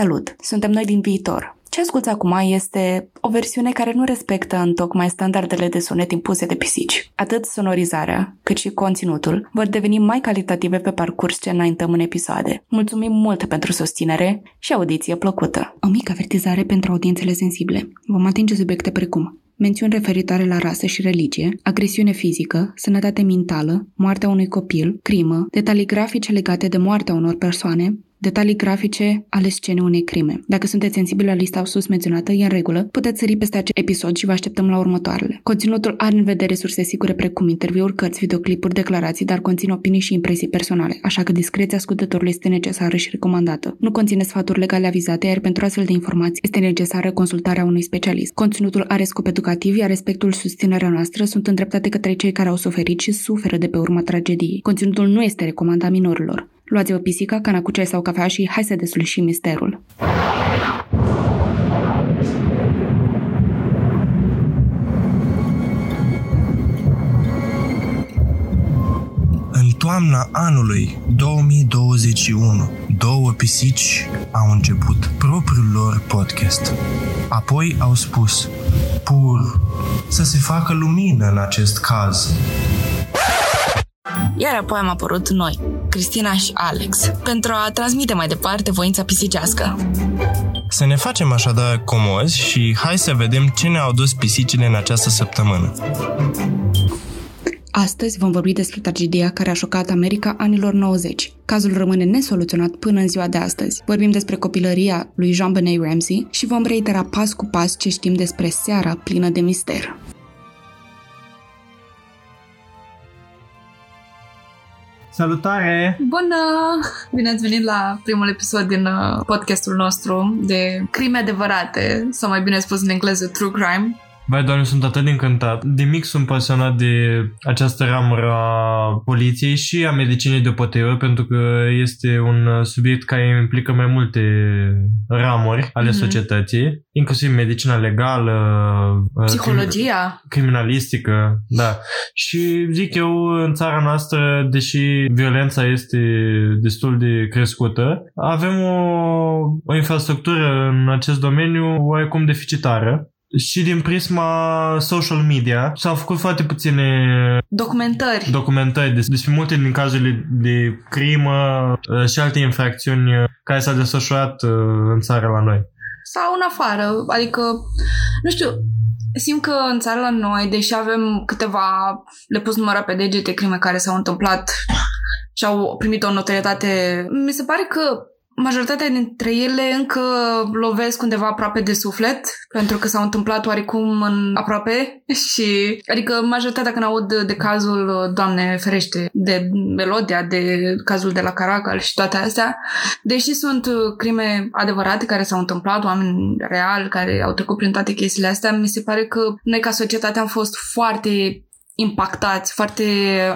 Salut! Suntem noi din viitor. Ce asculți acum este o versiune care nu respectă în tocmai standardele de sunet impuse de pisici. Atât sonorizarea, cât și conținutul vor deveni mai calitative pe parcurs ce înaintăm în episoade. Mulțumim mult pentru susținere și audiție plăcută. O mică avertizare pentru audiențele sensibile. Vom atinge subiecte precum mențiuni referitoare la rasă și religie, agresiune fizică, sănătate mentală, moartea unui copil, crimă, detalii grafice legate de moartea unor persoane, detalii grafice ale scenei unei crime. Dacă sunteți sensibili la lista sus menționată, e în regulă, puteți sări peste acest episod și vă așteptăm la următoarele. Conținutul are în vedere surse sigure precum interviuri, cărți, videoclipuri, declarații, dar conține opinii și impresii personale, așa că discreția ascultătorului este necesară și recomandată. Nu conține sfaturi legale avizate, iar pentru astfel de informații este necesară consultarea unui specialist. Conținutul are scop educativ, iar respectul și susținerea noastră sunt îndreptate către cei care au suferit și suferă de pe urma tragediei. Conținutul nu este recomandat minorilor. Luați-vă pisica, cana cu ceai sau cafea și hai să deslușim misterul. În toamna anului 2021, două pisici au început propriul lor podcast. Apoi au spus, pur, să se facă lumină în acest caz. Iar apoi am apărut noi, Cristina și Alex, pentru a transmite mai departe voința pisicească. Să ne facem așadar comozi și hai să vedem ce ne-au dus pisicile în această săptămână. Astăzi vom vorbi despre tragedia care a șocat America anilor 90. Cazul rămâne nesoluționat până în ziua de astăzi. Vorbim despre copilăria lui Jean Benet Ramsey și vom reitera pas cu pas ce știm despre seara plină de mister. Salutare! Bună! Bine ați venit la primul episod din uh, podcastul nostru de crime adevărate, sau mai bine spus în engleză True Crime. Băi, doamne, sunt atât de încântat. De mic sunt pasionat de această ramură a poliției și a medicinei deopotrivă, pentru că este un subiect care implică mai multe ramuri ale mm-hmm. societății, inclusiv medicina legală, psihologia, criminalistică, da. Și zic eu, în țara noastră, deși violența este destul de crescută, avem o, o infrastructură în acest domeniu oarecum deficitară și din prisma social media s-au făcut foarte puține documentări, documentări despre multe din cazurile de crimă uh, și alte infracțiuni care s-au desfășurat uh, în țară la noi. Sau în afară, adică, nu știu, simt că în țară la noi, deși avem câteva, le pus număra pe degete crime care s-au întâmplat și au primit o notorietate, mi se pare că majoritatea dintre ele încă lovesc undeva aproape de suflet, pentru că s-au întâmplat oarecum în aproape și, adică majoritatea când aud de, de cazul, Doamne ferește, de Melodia, de cazul de la Caracal și toate astea, deși sunt crime adevărate care s-au întâmplat, oameni reali care au trecut prin toate chestiile astea, mi se pare că noi ca societate am fost foarte impactați, foarte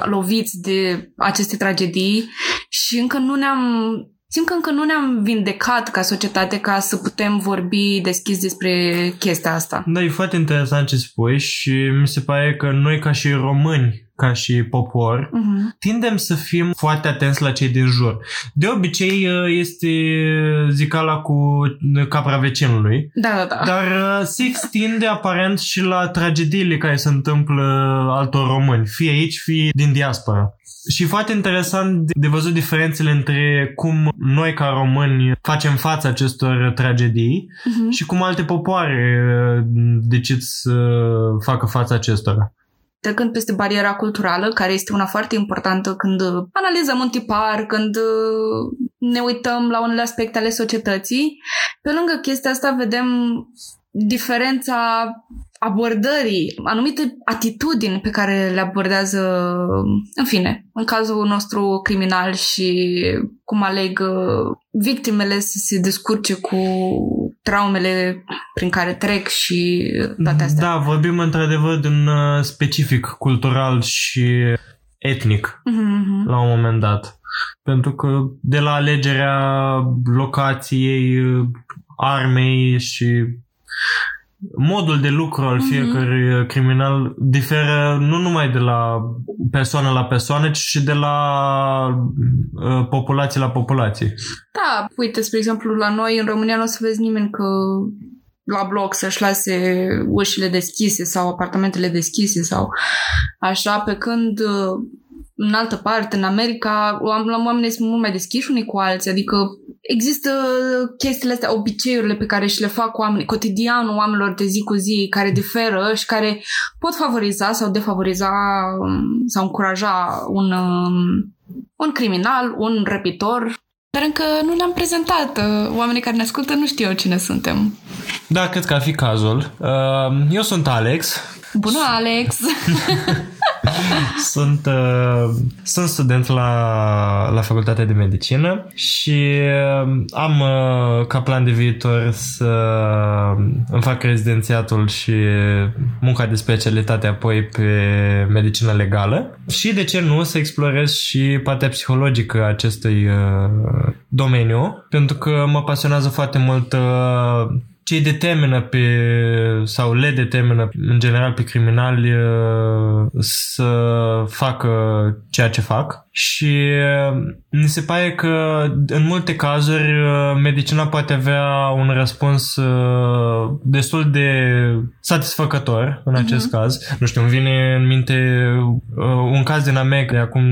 loviți de aceste tragedii și încă nu ne-am simt că încă nu ne-am vindecat ca societate ca să putem vorbi deschis despre chestia asta. Da, e foarte interesant ce spui și mi se pare că noi ca și români ca și popor, uh-huh. tindem să fim foarte atenți la cei din jur. De obicei este zicala cu capra vecinului. Da, da, da. Dar uh, se extinde aparent și la tragediile care se întâmplă altor români, fie aici, fie din diaspora. Și foarte interesant de văzut diferențele între cum noi ca români facem față acestor tragedii uh-huh. și cum alte popoare uh, decid să facă față acestora trecând peste bariera culturală, care este una foarte importantă când analizăm un tipar, când ne uităm la unele aspecte ale societății. Pe lângă chestia asta vedem diferența abordării, anumite atitudini pe care le abordează, în fine, în cazul nostru criminal și cum aleg uh, victimele să se descurce cu traumele prin care trec și toate astea. Da, vorbim într-adevăr de un uh, specific cultural și etnic mm-hmm. la un moment dat. Pentru că de la alegerea locației, uh, armei și modul de lucru al fiecărui mm-hmm. criminal diferă nu numai de la persoană la persoană, ci și de la uh, populație la populație. Da, uite, spre exemplu, la noi în România nu o să vezi nimeni că la bloc să-și lase ușile deschise sau apartamentele deschise sau așa, pe când uh, în altă parte, în America, oamenii sunt mult mai deschiși unii cu alții, adică există chestiile astea, obiceiurile pe care și le fac oamenii, cotidianul oamenilor de zi cu zi, care diferă și care pot favoriza sau defavoriza um, sau încuraja un, um, un criminal, un răpitor. Dar încă nu ne-am prezentat. Uh, oamenii care ne ascultă nu știu cine suntem. Da, cred că ar fi cazul. Uh, eu sunt Alex. Bună, Alex! sunt, uh, sunt student la, la Facultatea de Medicină și uh, am uh, ca plan de viitor să îmi fac rezidențiatul și munca de specialitate apoi pe medicină legală. Și de ce nu să explorez și partea psihologică a acestui uh, domeniu? Pentru că mă pasionează foarte mult uh, ce îi determină pe, sau le determină în general pe criminali uh, să facă ceea ce fac și mi se pare că în multe cazuri uh, medicina poate avea un răspuns uh, destul de satisfăcător în acest uh-huh. caz. Nu știu, îmi vine în minte un caz din America de acum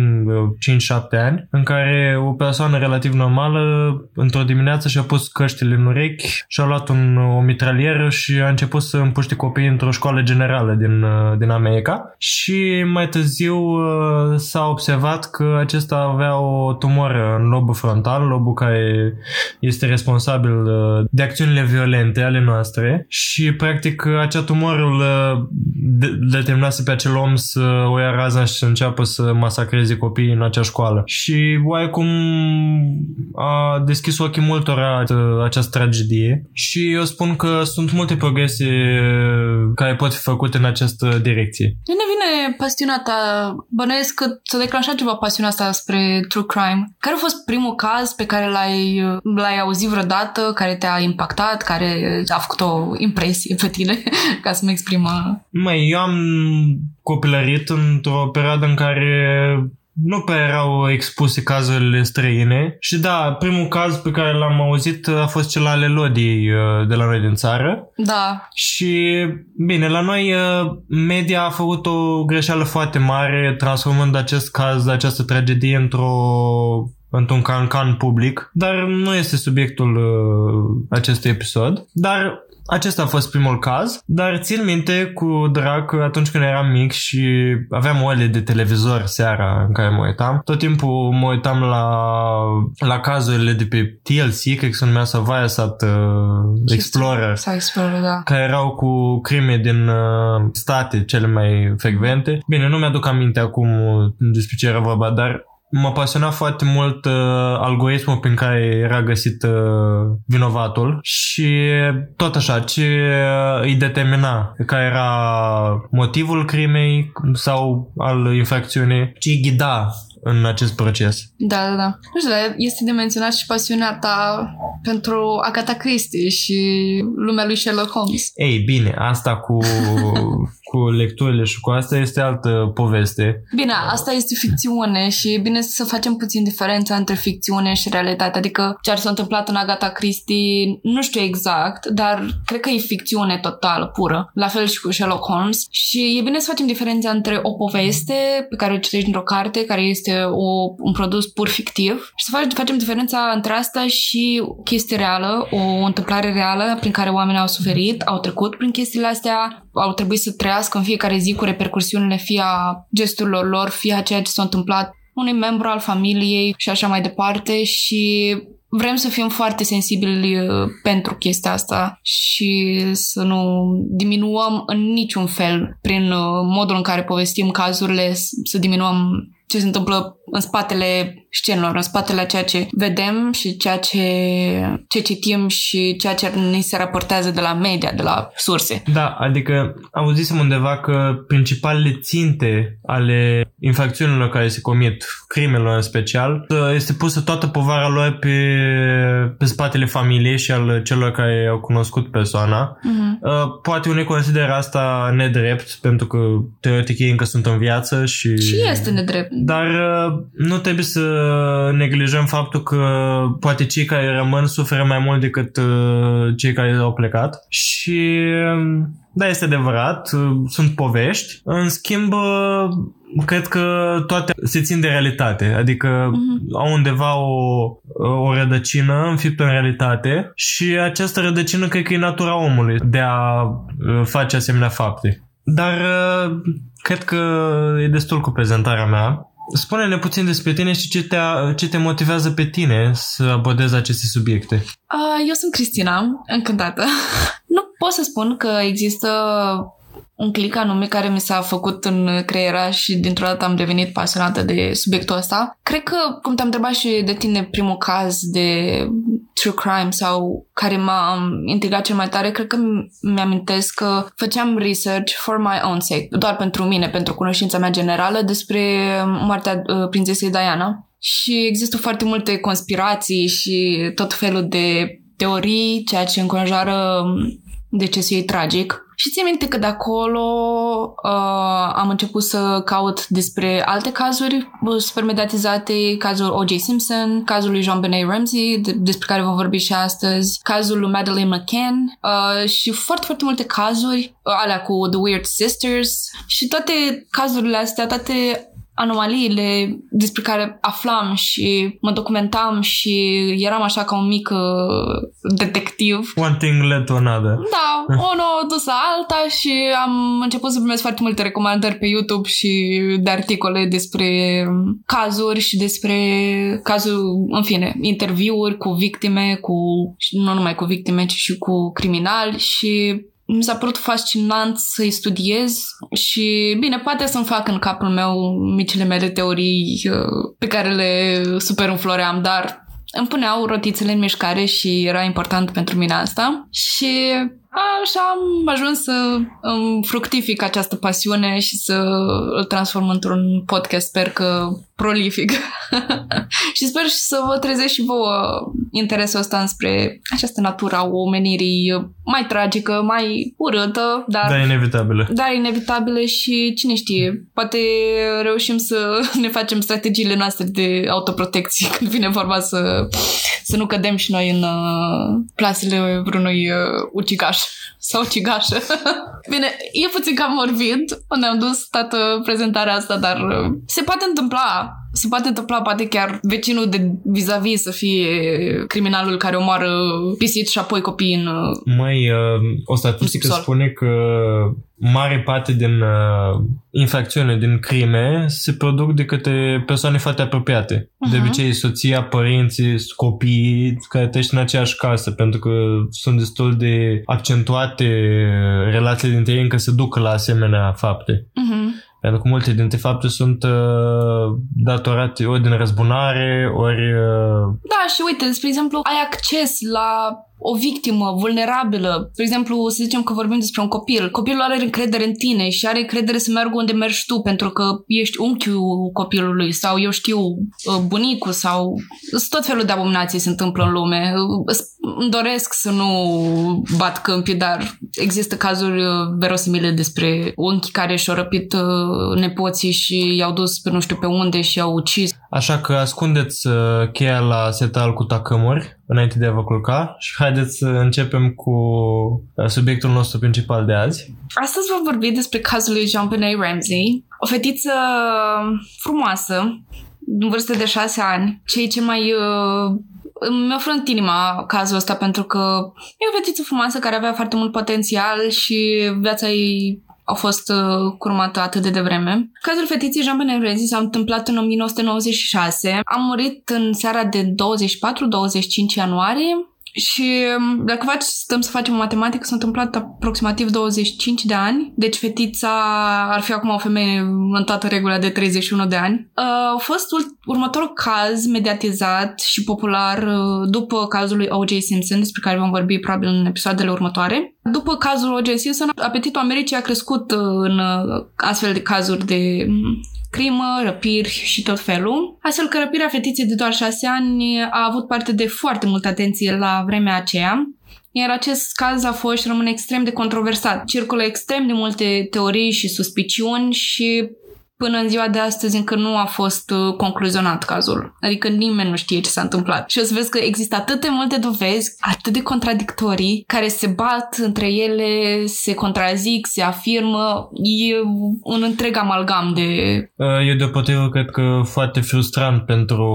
5-7 ani în care o persoană relativ normală într-o dimineață și-a pus căștile în urechi și a luat un o mitralieră și a început să împuște copiii într-o școală generală din, uh, din America și mai târziu uh, s-a observat că acesta avea o tumoră în lobul frontal, lobul care este responsabil uh, de acțiunile violente ale noastre și practic acea tumoră îl determinase pe acel om să o ia raza și să înceapă să masacreze copiii în acea școală. Și oarecum a deschis ochii multora această tragedie și eu spun că sunt multe progrese care pot fi făcute în această direcție. De unde vine pasiunea ta? Bănuiesc că s-a declanșat ceva pasiunea asta spre true crime. Care a fost primul caz pe care l-ai, l-ai auzit vreodată, care te-a impactat, care a făcut o impresie pe tine, ca să mă exprim? Mai, eu am copilărit într-o perioadă în care nu pe erau expuse cazurile străine și da, primul caz pe care l-am auzit a fost cel al Elodiei uh, de la noi din țară. Da. Și bine, la noi uh, media a făcut o greșeală foarte mare transformând acest caz, această tragedie într-o într-un cancan public, dar nu este subiectul uh, acestui episod. Dar acesta a fost primul caz, dar țin minte cu drag că atunci când eram mic și aveam o de televizor seara în care mă uitam, tot timpul mă uitam la, la cazurile de pe TLC, cred că se numea sau Viasat uh, Explorer, sau Explorer, da. care erau cu crime din uh, state cele mai frecvente. Bine, nu mi-aduc aminte acum despre ce era vorba, dar m-a pasionat foarte mult uh, algoritmul prin care era găsit uh, vinovatul și tot așa, ce îi determina, care era motivul crimei sau al infracțiunii, ce îi ghida în acest proces. Da, da, da. Nu știu, dar este de menționat și pasiunea ta pentru Agatha Christie și lumea lui Sherlock Holmes. Ei, bine, asta cu, cu lecturile și cu asta este altă poveste. Bine, asta este ficțiune și e bine să facem puțin diferența între ficțiune și realitate. Adică ce ar s-a întâmplat în Agatha Christie, nu știu exact, dar cred că e ficțiune totală, pură. La fel și cu Sherlock Holmes. Și e bine să facem diferența între o poveste pe care o citești într-o carte, care este o, un produs pur fictiv. Și să facem diferența între asta și o chestie reală, o întâmplare reală prin care oamenii au suferit, au trecut prin chestiile astea, au trebuit să trăiască în fiecare zi cu repercursiunile fie a gesturilor lor, fie a ceea ce s-a întâmplat unui membru al familiei și așa mai departe. Și vrem să fim foarte sensibili uh, pentru chestia asta și să nu diminuăm în niciun fel prin uh, modul în care povestim cazurile, să diminuăm ce se întâmplă în spatele scenelor, în spatele a ceea ce vedem și ceea ce, ce citim și ceea ce ni se raportează de la media, de la surse. Da, adică am auzisem undeva că principalele ținte ale infracțiunilor care se comit, crimelor în special, este pusă toată povara lor pe, pe spatele familiei și al celor care au cunoscut persoana. Uh-huh. Uh, poate unii consideră asta nedrept, pentru că teoretic ei încă sunt în viață și... Și este nedrept. Dar uh, nu trebuie să neglijăm faptul că poate cei care rămân suferă mai mult decât uh, cei care au plecat și um, da, este adevărat, uh, sunt povești. În schimb, uh, cred că toate se țin de realitate, adică Mhm. au undeva o, o rădăcină înfiptă în realitate și această rădăcină cred că e natura omului de a uh, face asemenea fapte. Dar uh, cred că e destul cu prezentarea mea. Spune-ne puțin despre tine și ce te, ce te motivează pe tine să abordezi aceste subiecte. Uh, eu sunt Cristina, încântată. nu pot să spun că există un click anume care mi s-a făcut în creiera și dintr-o dată am devenit pasionată de subiectul ăsta. Cred că, cum te-am întrebat și de tine, primul caz de true crime sau care m-a intrigat cel mai tare, cred că mi-amintesc că făceam research for my own sake, doar pentru mine, pentru cunoștința mea generală despre moartea uh, prințesei Diana. Și există foarte multe conspirații și tot felul de teorii, ceea ce înconjoară decesul ei tragic. Și țin minte că de acolo uh, am început să caut despre alte cazuri uh, super mediatizate, cazul O.J. Simpson, cazul lui Jean-Benet Ramsey, de- despre care vom vorbi și astăzi, cazul lui Madeleine McCann uh, și foarte, foarte multe cazuri, uh, alea cu The Weird Sisters și toate cazurile astea, toate anomaliile despre care aflam și mă documentam și eram așa ca un mic uh, detectiv. One thing led to another. Da, o nouă dusă alta și am început să primesc foarte multe recomandări pe YouTube și de articole despre cazuri și despre cazul, în fine, interviuri cu victime, cu și nu numai cu victime, ci și cu criminali și mi s-a părut fascinant să-i studiez și, bine, poate să-mi fac în capul meu micile mele teorii uh, pe care le super înfloream, dar îmi puneau rotițele în mișcare și era important pentru mine asta. Și așa am ajuns să îmi fructific această pasiune și să îl transform într-un podcast, sper că prolific. și sper și să vă trezesc și vouă interesul ăsta înspre această natură a omenirii mai tragică, mai urâtă, dar Da, inevitabilă. dar inevitabilă și cine știe, poate reușim să ne facem strategiile noastre de autoprotecție când vine vorba să, să nu cădem și noi în uh, plasele vreunui uh, ucigaș sau ucigașă. Bine, e puțin cam morbid unde am dus toată prezentarea asta, dar uh, se poate întâmpla. Se poate întâmpla, poate chiar vecinul de vis-a-vis să fie criminalul care omoară pisici și apoi copii în... uh, Mai, uh, o statistică Subsol. spune că mare parte din uh, infracțiune, din crime, se produc de către persoane foarte apropiate. De Mhm. obicei, soția, părinții, copiii care trăiesc în aceeași casă, pentru că sunt destul de accentuate relațiile dintre ei încă se duc la asemenea fapte. Mhm. Pentru că multe dintre fapte sunt uh, datorate ori din răzbunare, ori uh, Da, și uite, spre exemplu, ai acces la o victimă vulnerabilă. Spre exemplu, să zicem că vorbim despre un copil. Copilul are încredere în tine și are încredere să meargă unde mergi tu pentru că ești unchiul copilului sau eu știu uh, bunicul sau sunt tot felul de abominații se întâmplă în lume. Uh, Îmi doresc să nu bat câmpii, dar există cazuri uh, verosimile despre unchi care și-au răpit uh, nepoții și i-au dus pe nu știu pe unde și i-au ucis. Așa că ascundeți uh, cheia la setal cu tacămuri înainte de a vă culca și haideți să începem cu uh, subiectul nostru principal de azi. Astăzi vom vorbi despre cazul lui Jean-Benet Ramsey, o fetiță frumoasă, în vârstă de șase ani, cei ce mai... Uh, mi-a frânt inima cazul ăsta pentru că e o fetiță frumoasă care avea foarte mult potențial și viața ei a fost uh, curmată atât de devreme. Cazul fetiței Jean Benet s-a întâmplat în 1996. A murit în seara de 24-25 ianuarie și um, dacă faci, stăm să facem o matematică, s-a întâmplat aproximativ 25 de ani, deci fetița ar fi acum o femeie în toată regula de 31 de ani. Uh, a fost ul- următorul caz mediatizat și popular uh, după cazul lui O.J. Simpson, despre care vom vorbi probabil în episoadele următoare. După cazul O.J. Simpson, apetitul Americii a crescut uh, în uh, astfel de cazuri de mm, crimă, răpiri și tot felul. Astfel că răpirea fetiței de doar șase ani a avut parte de foarte multă atenție la vremea aceea. Iar acest caz a fost și rămâne extrem de controversat. Circulă extrem de multe teorii și suspiciuni și Până în ziua de astăzi încă nu a fost uh, concluzionat cazul. Adică nimeni nu știe ce s-a întâmplat. Și o să vezi că există atât de multe dovezi, atât de contradictorii, care se bat între ele, se contrazic, se afirmă. E un întreg amalgam de... Uh, eu deopotrivă cred că foarte frustrant pentru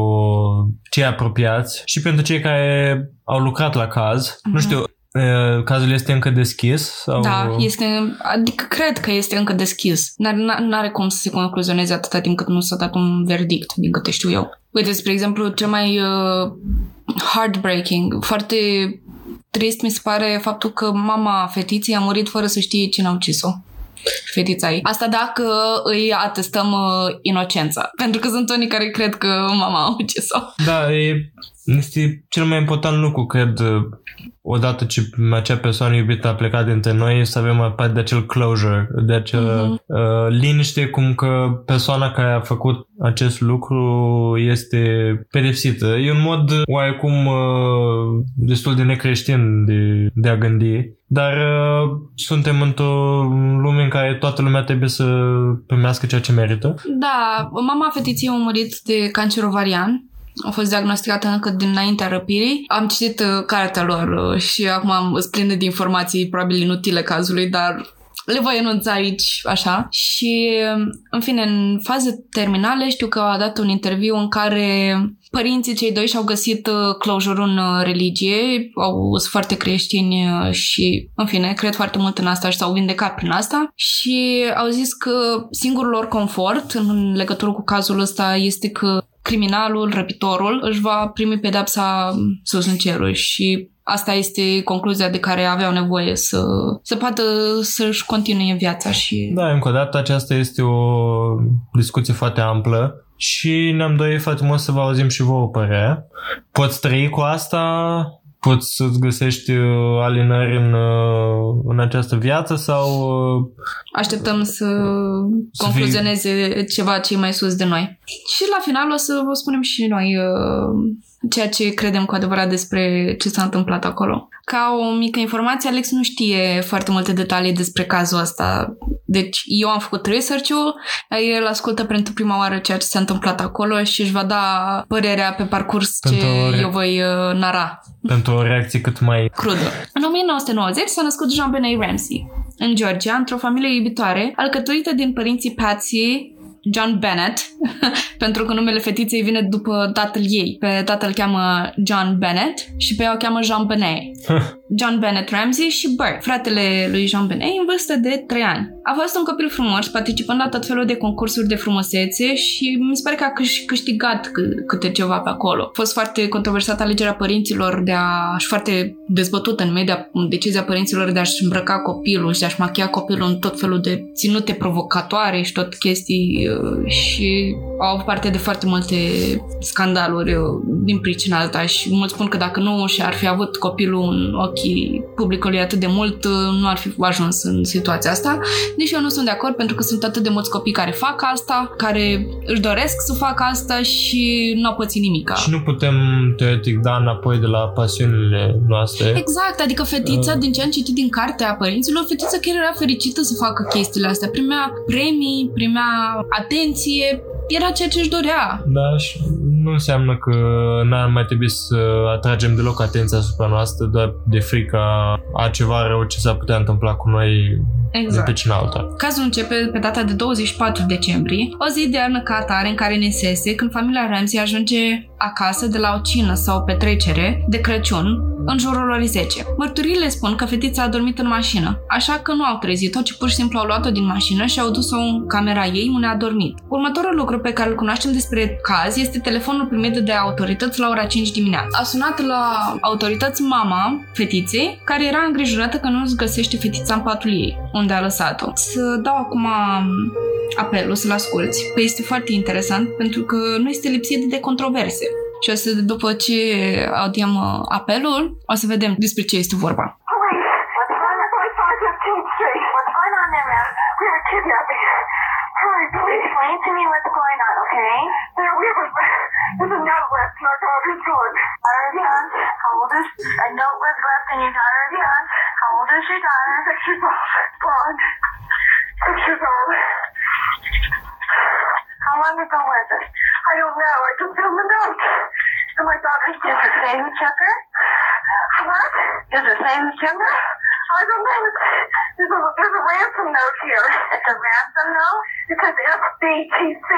cei apropiați și pentru cei care au lucrat la caz. Mm-hmm. Nu mhm. știu, Cazul este încă deschis? Sau... Da, este, adică cred că este încă deschis. Nu are cum să se concluzioneze atâta timp cât nu s-a dat un verdict, din câte știu eu. Uite, spre exemplu, cel mai uh, heartbreaking, foarte trist mi se pare faptul că mama fetiței a murit fără să știe cine a ucis-o fetița ei. Asta dacă îi atestăm uh, inocența. Pentru că sunt unii care cred că mama a ucis-o. Da, e, este cel mai important lucru, cred, odată ce acea persoană iubită a plecat dintre noi, să avem parte de acel closure, de acel uh-huh. uh, liniște, cum că persoana care a făcut acest lucru este pedepsită. E un mod oarecum uh, destul de necreștin de, de a gândi, dar uh, suntem într-o lume în care toată lumea trebuie să primească ceea ce merită. Da, mama fetiției a murit de cancer ovarian a fost diagnosticată încă dinaintea răpirii. Am citit uh, cartea lor uh, și acum am plină de informații probabil inutile cazului, dar le voi enunța aici, așa. Și, în fine, în faze terminale știu că a dat un interviu în care părinții cei doi și-au găsit uh, closure în uh, religie, au sunt foarte creștini uh, și, în fine, cred foarte mult în asta și s-au vindecat prin asta. Și au zis că singurul lor confort în legătură cu cazul ăsta este că criminalul, răpitorul, își va primi pedapsa sus în ceruri și asta este concluzia de care aveau nevoie să, să poată să-și continue viața. Și... Da, încă o dată, aceasta este o discuție foarte amplă și ne-am dorit foarte mult să vă auzim și vouă părerea. Poți trăi cu asta? Poți să-ți găsești uh, alinări în, uh, în această viață sau... Uh, Așteptăm să, să concluzioneze fii... ceva ce mai sus de noi. Și la final o să vă spunem și noi ceea ce credem cu adevărat despre ce s-a întâmplat acolo. Ca o mică informație, Alex nu știe foarte multe detalii despre cazul ăsta. Deci eu am făcut research-ul, el ascultă pentru prima oară ceea ce s-a întâmplat acolo și își va da părerea pe parcurs pentru ce re- eu voi uh, nara. Pentru o reacție cât mai... Crudă. În 1990 s-a născut Jean Benet Ramsey în Georgia, într-o familie iubitoare, alcătuită din părinții Patsy, John Bennett, pentru că numele fetiței vine după tatăl ei. Pe tatăl cheamă John Bennett și pe ea o cheamă Jean Benet. John Bennett Ramsey și Bert, fratele lui Jean Benet, în vârstă de 3 ani. A fost un copil frumos, participând la tot felul de concursuri de frumusețe și mi se pare că a câștigat câte ceva pe acolo. A fost foarte controversată alegerea părinților de a... și foarte dezbătută în media decizia părinților de a-și îmbrăca copilul și de a-și machia copilul în tot felul de ținute provocatoare și tot chestii uh, și au avut parte de foarte multe scandaluri uh, din pricina alta și mulți spun că dacă nu și-ar fi avut copilul în ochii publicului atât de mult, uh, nu ar fi ajuns în situația asta. Deși eu nu sunt de acord pentru că sunt atât de mulți copii care fac asta, care își doresc să facă asta și nu au pățit nimic. Și nu putem, teoretic, da înapoi de la pasiunile noastre. Exact, adică fetița, uh. din ce am citit din cartea părinților, fetița chiar era fericită să facă chestiile astea. Primea premii, primea atenție, era ceea ce își dorea. Da, și nu înseamnă că n-ar mai trebui să atragem deloc atenția asupra noastră doar de frica a ceva rău ce s-ar putea întâmpla cu noi exact. de pe cine alta. Cazul începe pe data de 24 decembrie, o zi de iarnă ca atare în care ne sese când familia Ramsey ajunge acasă de la o cină sau o petrecere de Crăciun în jurul ori 10. Mărturile spun că fetița a dormit în mașină, așa că nu au trezit-o, ci pur și simplu au luat-o din mașină și au dus-o în camera ei unde a dormit. Următorul lucru pe care îl cunoaștem despre caz este telefonul primit de autorități la ora 5 dimineața. A sunat la autorități mama fetiței, care era îngrijorată că nu-ți găsește fetița în patul ei, unde a lăsat-o. Să dau acum apelul să-l asculti. Păi este foarte interesant pentru că nu este lipsit de controverse. Și o să, după ce audiem uh, apelul, o să vedem despre ce este vorba. Please. Explain to me what's going on, okay? There we were. There's a note left in our daughter's. Daughter's gone? How old is A note was left in your daughter's gone? How old is your daughter? Six years old. Blonde. Six years old. How long ago was it? I don't know. I just found the note. And my daughter's Does it say who took her? It say who? I don't know. There's a, there's a ransom note here. It's a ransom note? It says FBTC.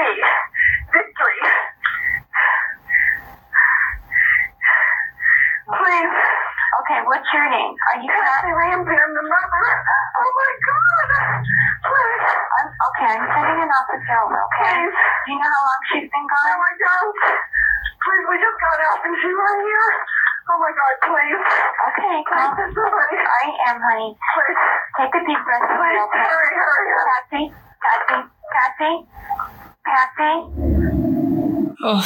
Victory. Please. Okay, what's your name? Are you Kathy Ramsey? I'm the mother. Oh my God. Please. I'm, okay, I'm sending an officer over, okay? Please. Do you know how long she's been gone? No, I don't. Please, we just got out and she's right here. Oh my God, please. Okay, calm. I am, honey. Please. Take a deep breath. Please, okay? hurry, hurry. Patsy, Patsy, Patsy, Patsy. Oh,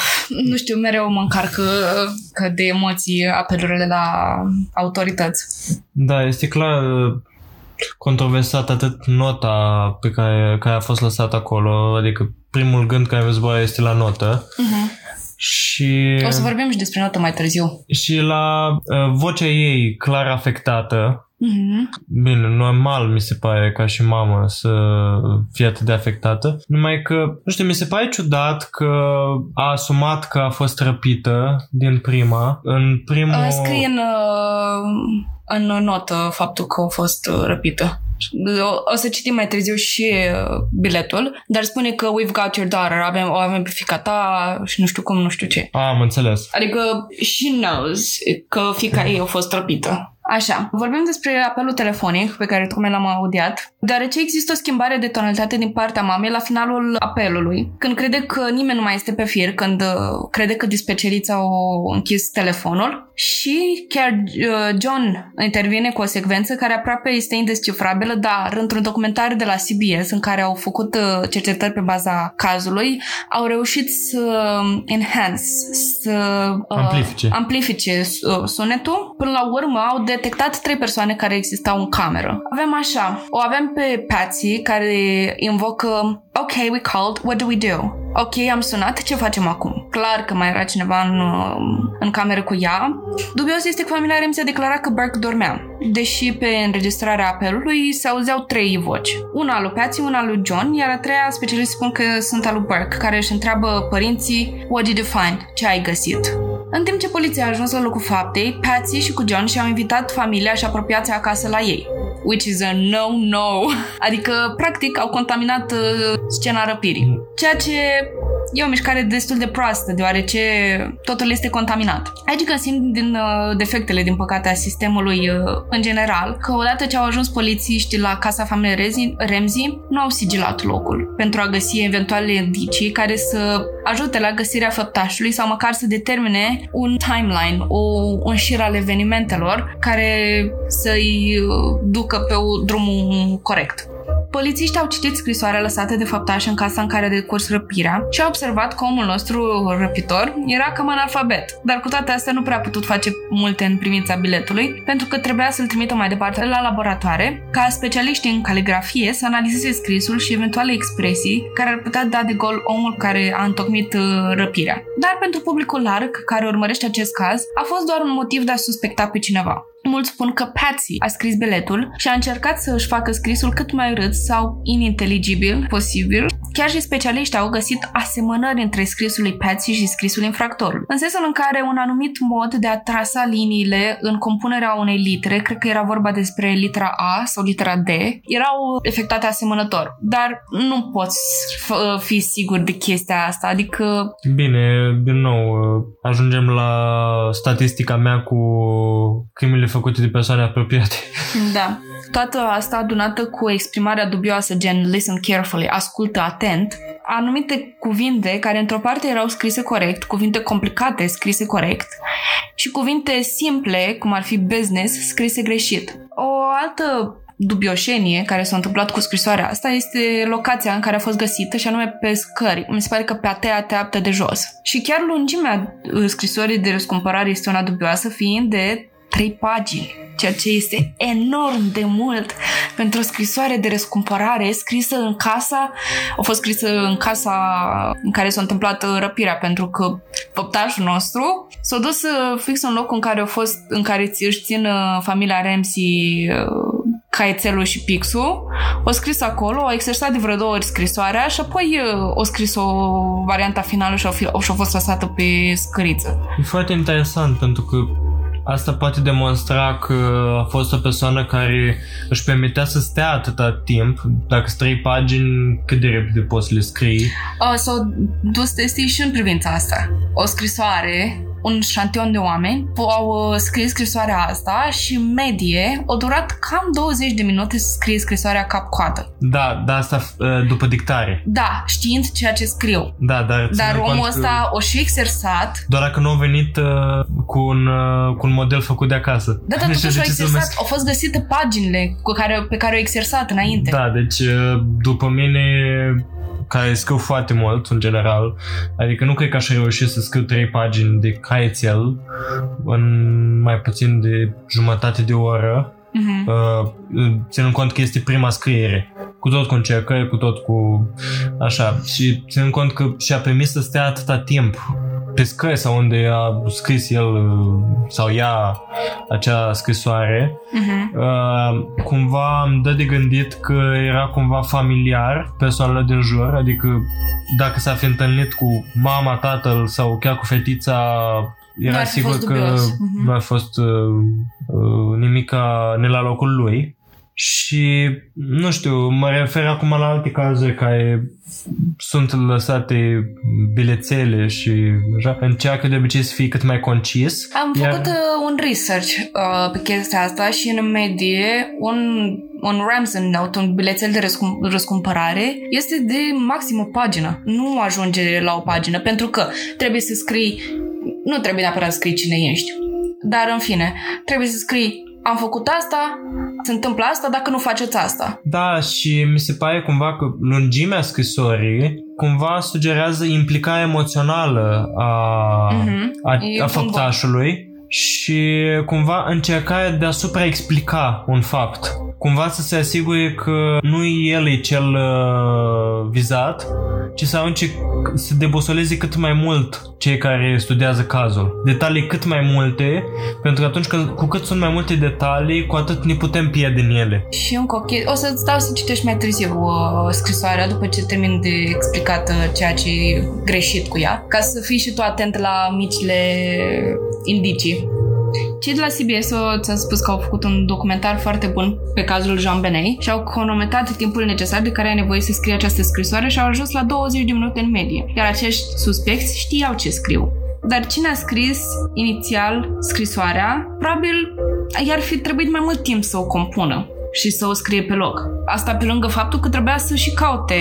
nu știu, mereu mă încarcă că de emoții apelurile la autorități. Da, este clar uh, controversat atât nota pe care, care a fost lăsată acolo, adică primul gând care mi zboară este la notă. Uh-huh. Și, O să vorbim și despre notă mai târziu. și la uh, vocea ei clar afectată. Uh-huh. Bine, normal mi se pare ca și mamă să fie atât de afectată. Numai că, nu știu, mi se pare ciudat că a asumat că a fost răpită din prima. În primul... Uh, Scrie în, uh, în notă faptul că a fost uh, răpită. O, o să citim mai târziu și uh, biletul, dar spune că we've got your daughter, avem, o avem pe fica ta și nu știu cum, nu știu ce. A, am înțeles. Adică she knows că fica ei a fost răpită. Așa, vorbim despre apelul telefonic pe care tocmai l-am audiat, deoarece există o schimbare de tonalitate din partea mamei la finalul apelului, când crede că nimeni nu mai este pe fir, când uh, crede că dispecerița au închis telefonul și chiar uh, John intervine cu o secvență care aproape este indescifrabilă, dar într-un documentar de la CBS în care au făcut uh, cercetări pe baza cazului, au reușit să enhance, să uh, Amplifice. amplifice uh, sunetul. Până la urmă au detectat trei persoane care existau în cameră. Avem așa, o avem pe Patsy care invocă Ok, we called, what do we do? Ok, am sunat, ce facem acum? Clar că mai era cineva în, uh, în cameră cu ea. Dubios este că familia Ramsey a declarat că Burke dormea, deși pe înregistrarea apelului se auzeau trei voci. Una a lui Patsy, una a lui John, iar a treia specialiști spun că sunt a lui Burke, care își întreabă părinții What did you find? Ce ai găsit? În timp ce poliția a ajuns la locul faptei, Patsy și cu John și-au invitat familia și apropiații acasă la ei. Which is a no-no. Adică, practic, au contaminat uh, scena răpirii. Ceea ce e o mișcare destul de proastă, deoarece totul este contaminat. Aici găsim din uh, defectele, din păcate, a sistemului uh, în general, că odată ce au ajuns polițiștii la casa familiei Rezi- Ramsey, nu au sigilat locul pentru a găsi eventuale indicii care să ajute la găsirea făptașului sau măcar să determine un timeline, o, un șir al evenimentelor care să-i uh, ducă pe o- drumul corect. Polițiștii au citit scrisoarea lăsată de făptaș în casa în care a decurs răpirea și au observat că omul nostru răpitor era cam analfabet, dar cu toate astea nu prea a putut face multe în privința biletului, pentru că trebuia să-l trimită mai departe la laboratoare, ca specialiștii în caligrafie să analizeze scrisul și eventuale expresii care ar putea da de gol omul care a întocmit uh, răpirea. Dar pentru publicul larg care urmărește acest caz, a fost doar un motiv de a suspecta pe cineva. Mulți spun că Patsy a scris biletul și a încercat să își facă scrisul cât mai urât sau ininteligibil posibil. Chiar și specialiștii au găsit asemănări între scrisul lui Patsy și scrisul infractorului. În sensul în care un anumit mod de a trasa liniile în compunerea unei litere, cred că era vorba despre litera A sau litera D, erau efectuate asemănător. Dar nu poți f- fi sigur de chestia asta, adică Bine, din nou, uh, ajungem la statistica mea cu crimele făcute de persoane apropiate. Da. Toată asta adunată cu exprimarea dubioasă gen listen carefully, ascultă atent, anumite cuvinte care într-o parte erau scrise corect, cuvinte complicate scrise corect și cuvinte simple, cum ar fi business, scrise greșit. O altă dubioșenie care s-a întâmplat cu scrisoarea asta este locația în care a fost găsită și anume pe scări. Mi se pare că pe a treia treaptă de jos. Și chiar lungimea uh, scrisorii de răscumpărare este una dubioasă, fiind de trei pagini, ceea ce este enorm de mult pentru o scrisoare de răscumpărare scrisă în casa, a fost scrisă în casa în care s-a întâmplat uh, răpirea, pentru că făptașul nostru s-a dus uh, fix în locul în care a fost, în care ți- își țin uh, familia Ramsey uh, caietelul și pixul, o scris acolo, a exersat de vreo două ori scrisoarea și apoi uh, o scris o varianta finală și a, fi, și a fost lăsată pe scăriță. E foarte interesant pentru că asta poate demonstra că a fost o persoană care își permitea să stea atâta timp. Dacă sunt trei pagini, cât de repede poți să le scrii. Uh, s-au dus testii și în privința asta. O scrisoare, un șantion de oameni au uh, scris scrisoarea asta și în medie a durat cam 20 de minute să scrie scrisoarea cap-coadă. Da, dar asta uh, după dictare. Da, știind ceea ce scriu. Da, dar, Dar ținând omul cont ăsta o și exersat Doar dacă nu au venit uh, cu, un, uh, cu un model făcut de acasă. Da, dar Nu știu totuși de au ce să exersat, numesc- au fost găsite paginile cu care, pe care au exersat înainte. Da, deci uh, după mine care scriu foarte mult în general, adică nu cred că aș reuși să scriu trei pagini de caietel în mai puțin de jumătate de oră, Mhm. uh, ținând cont că este prima scriere, cu tot cu încercări, cu tot cu așa, și ținând cont că și-a permis să stea atâta timp pe scări sau unde a scris el uh, sau ea acea scrisoare, Mhm. Uh, cumva îmi dă de gândit că era cumva familiar persoanele din jur, adică dacă s-a fi întâlnit cu mama, tatăl sau chiar cu fetița, Nu era ar fi sigur fost că dubios. Mhm. nu a fost uh, uh, nimica ne la locul lui. Și, nu știu, mă refer acum la alte cazuri care sunt lăsate bilețele și așa, încearcă de obicei să fie cât mai concis. Am Iar- făcut uh, un research uh, pe chestia asta și în medie un, un Ramson Note, un bilețel de răscum- răscumpărare, este de maxim o pagină. Nu ajunge la o pagină, pentru că trebuie să scrii, nu trebuie neapărat să scrii cine ești, dar în fine, trebuie să scrii am făcut asta, se întâmplă asta dacă nu faceți asta. Da, și mi se pare cumva că lungimea scrisorii cumva sugerează implicarea emoțională a, Mhm. a, E a un făptașului și cumva încercarea de a supraexplica un fapt. Cumva să se asigure că nu el e cel uh, vizat, ci să arunce, să debosoleze cât mai mult cei care studiază cazul. Detalii cât mai multe, pentru că atunci când, cu cât sunt mai multe detalii, cu atât ne putem pierde în ele. Și încă o chestie, o să-ți dau să citești mai târziu uh, scrisoarea după ce termin de explicat uh, ceea ce e greșit cu ea, ca să fii și tu atent la micile indicii. Cei de la CBS au- ți-am spus că au făcut un documentar foarte bun pe cazul Jean Benet și au cronometrat timpul necesar de care ai nevoie să scrie această scrisoare și au ajuns la 20 de minute în medie. Iar acești suspecți știau ce scriu. Dar cine a scris inițial scrisoarea, probabil i-ar fi trebuit mai mult timp să o compună și să o scrie pe loc. Asta pe lângă faptul că trebuia să și caute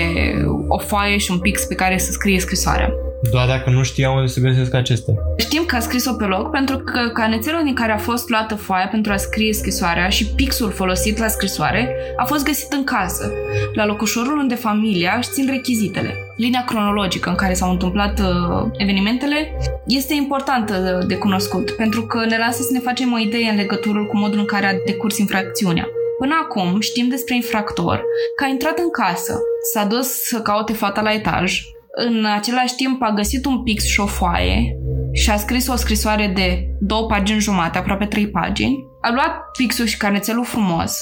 o foaie și un pix pe care să scrie scrisoarea. Doar dacă nu știau unde să găsesc acestea. Știm că a scris-o pe loc pentru că canețelul din care a fost luată foaia pentru a scrie scrisoarea și pixul folosit la scrisoare a fost găsit în casă, la locușorul unde familia își țin rechizitele. Linia cronologică în care s-au întâmplat uh, evenimentele este importantă de cunoscut pentru că ne lasă să ne facem o idee în legătură cu modul în care a decurs infracțiunea. Până acum știm despre infractor că a intrat în casă, s-a dus să caute fata la etaj, în același timp a găsit un pix și o foaie și a scris o scrisoare de două pagini jumate, aproape trei pagini. A luat pixul și carnețelul frumos,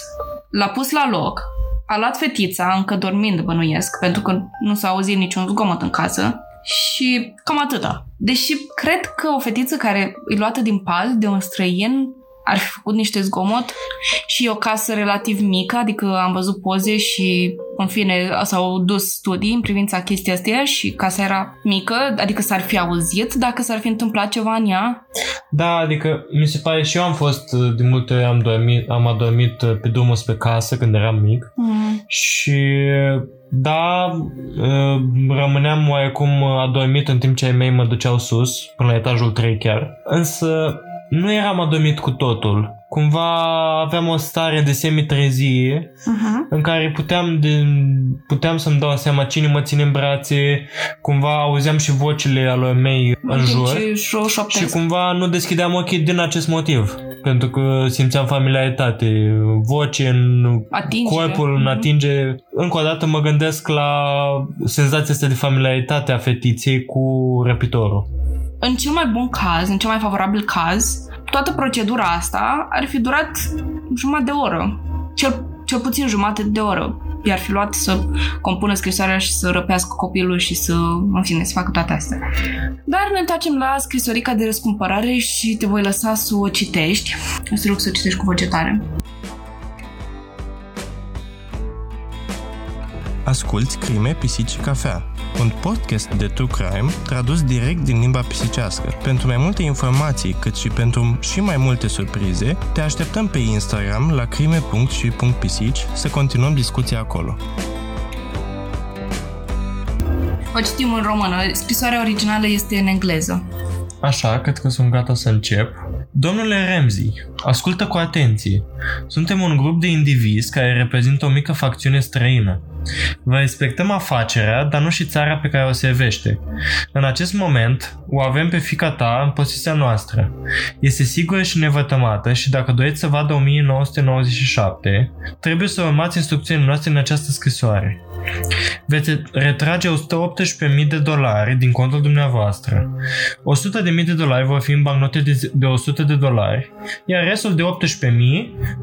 l-a pus la loc, a luat fetița, încă dormind bănuiesc, pentru că nu s-a auzit niciun zgomot în casă, și cam atâta. Deși cred că o fetiță care e luată din pal de un străin ar fi făcut niște zgomot și e o casă relativ mică, adică am văzut poze și în fine s-au dus studii în privința chestia asta și casa era mică, adică s-ar fi auzit dacă s-ar fi întâmplat ceva în ea. Da, adică mi se pare și eu am fost uh, de multe ori am dormit, am adormit uh, pe drumul spre casă când eram mic Mm. și da, uh, rămâneam oarecum adormit în timp ce ai mei mă duceau sus, până la etajul 3 chiar. Însă nu eram adormit cu totul. Cumva aveam o stare de semitrezie Uh-huh. în care puteam, de, puteam să-mi dau seama cine mă ține în brațe, cumva auzeam și vocile ale mei în jur. Și Și cumva nu deschideam ochii din acest motiv. pentru că simțeam familiaritate, voce în Atingere. corpul, în Mhm. atinge. Încă o dată mă gândesc la senzația asta de familiaritate a fetiței cu răpitorul. În cel mai bun caz, în cel mai favorabil caz, toată procedura asta ar fi durat jumătate de oră. Cel, cel puțin jumătate de oră. I-ar fi luat să compună scrisoarea și să răpească copilul și să, în fine, să facă toate astea. Dar ne întoarcem la scrisorica de răscumpărare și te voi lăsa să o citești. O să te rog să o citești cu voce tare. Asculți Crime, Pisici și Cafea, un podcast de true crime tradus direct din limba pisicească. Pentru mai multe informații, cât și pentru și mai multe surprize, te așteptăm pe Instagram la crime.și.pisici să continuăm discuția acolo. O citim în română. Scrisoarea originală este în engleză. Așa, cred că sunt gata să încep. Domnule Ramsey, ascultă cu atenție. Suntem un grup de indivizi care reprezintă o mică facțiune străină. Vă respectăm afacerea, dar nu și țara pe care o servește. În acest moment, o avem pe fica ta în posesia noastră. Este sigură și nevătămată și dacă doriți să vadă 1997, trebuie să urmați instrucțiile noastre în această scrisoare. Veți retrage 118.000 de dolari din contul dumneavoastră. 100.000 de dolari vor fi în bancnote de, de 100 de dolari, iar restul de 18.000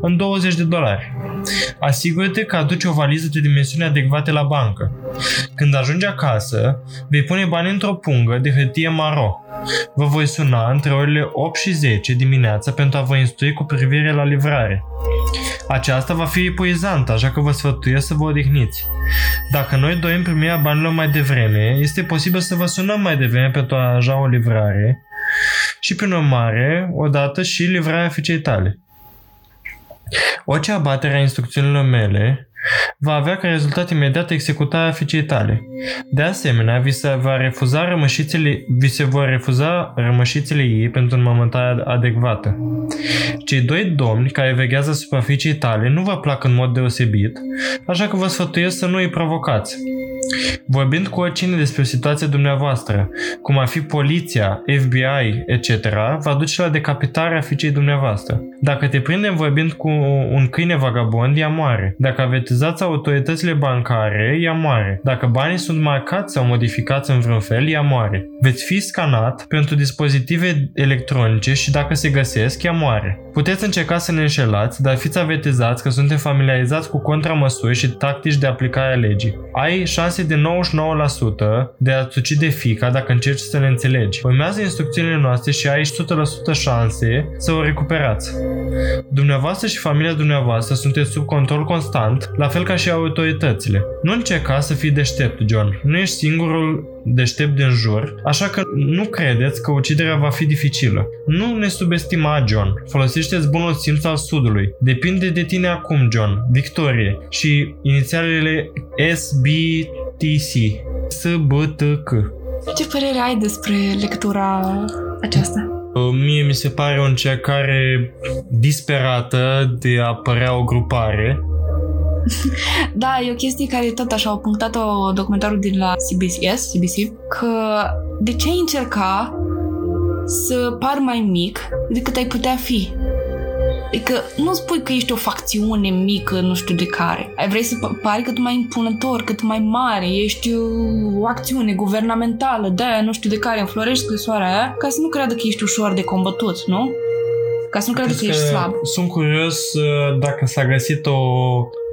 în 20 de dolari. Asigură-te că aduci o valiză de dimensiuni adecvate la bancă. Când ajungi acasă, vei pune bani într-o pungă de hârtie maro. Vă voi suna între orele 8 și 10 dimineața pentru a vă instrui cu privire la livrare. Aceasta va fi epuizantă, așa că vă sfătuiesc să vă odihniți. Dacă noi dorim primirea banilor mai devreme, este posibil să vă sunăm mai devreme pentru a aranja o livrare și, prin urmare, odată și livrarea fiicei tale. Orice abatere a instrucțiunilor mele va avea ca rezultat imediat executarea fiicei tale. De asemenea, vi se, va refuza rămășițele, vi se vor refuza rămășițele ei pentru înmământarea adecvată. Cei doi domni care veghează asupra fiicei tale nu vă plac în mod deosebit, așa că vă sfătuiesc să nu îi provocați. Vorbind cu oricine despre situația dumneavoastră, cum ar fi poliția, FBI, etc., va duce la decapitarea fiicei dumneavoastră. Dacă te prindem vorbind cu un câine vagabond, ea moare. Dacă avetizați autoritățile bancare, ea moare. Dacă banii sunt marcați sau modificați în vreun fel, ea moare. Veți fi scanat pentru dispozitive electronice și dacă se găsesc, ea moare. Puteți încerca să ne înșelați, dar fiți avetizați că suntem familiarizați cu contramăsuri și tactici de aplicare a legii. Ai șanse de 99% de a-ți ucide fica dacă încerci să ne înțelegi. Urmează instrucțiunile noastre și ai 100% șanse să o recuperați. Dumneavoastră și familia dumneavoastră sunteți sub control constant, la fel ca și autoritățile. Nu încerca să fii deștept, John. Nu ești singurul deștept din jur, așa că nu credeți că uciderea va fi dificilă. Nu ne subestima, John. Folosește-ți bunul simț al sudului. Depinde de tine acum, John. Victorie. Și inițialele SBTC. SBTC. Ce părere ai despre lectura aceasta? Mie mi se pare o încercare disperată de a părea o grupare. Da, e o chestie care tot așa au punctat-o documentarul din la CBS, CBC, că de ce ai încerca să par mai mic decât ai putea fi? Adică nu spui că ești o facțiune mică, nu știu de care. Ai vrei să p- pari cât mai impunător, cât mai mare, ești uh, o acțiune guvernamentală, de aia nu știu de care, înflorești scrisoarea aia, ca să nu creadă că ești ușor de combătut, nu? Ca să nu creadă că Cred ești că slab. Sunt curios uh, dacă s-a găsit o,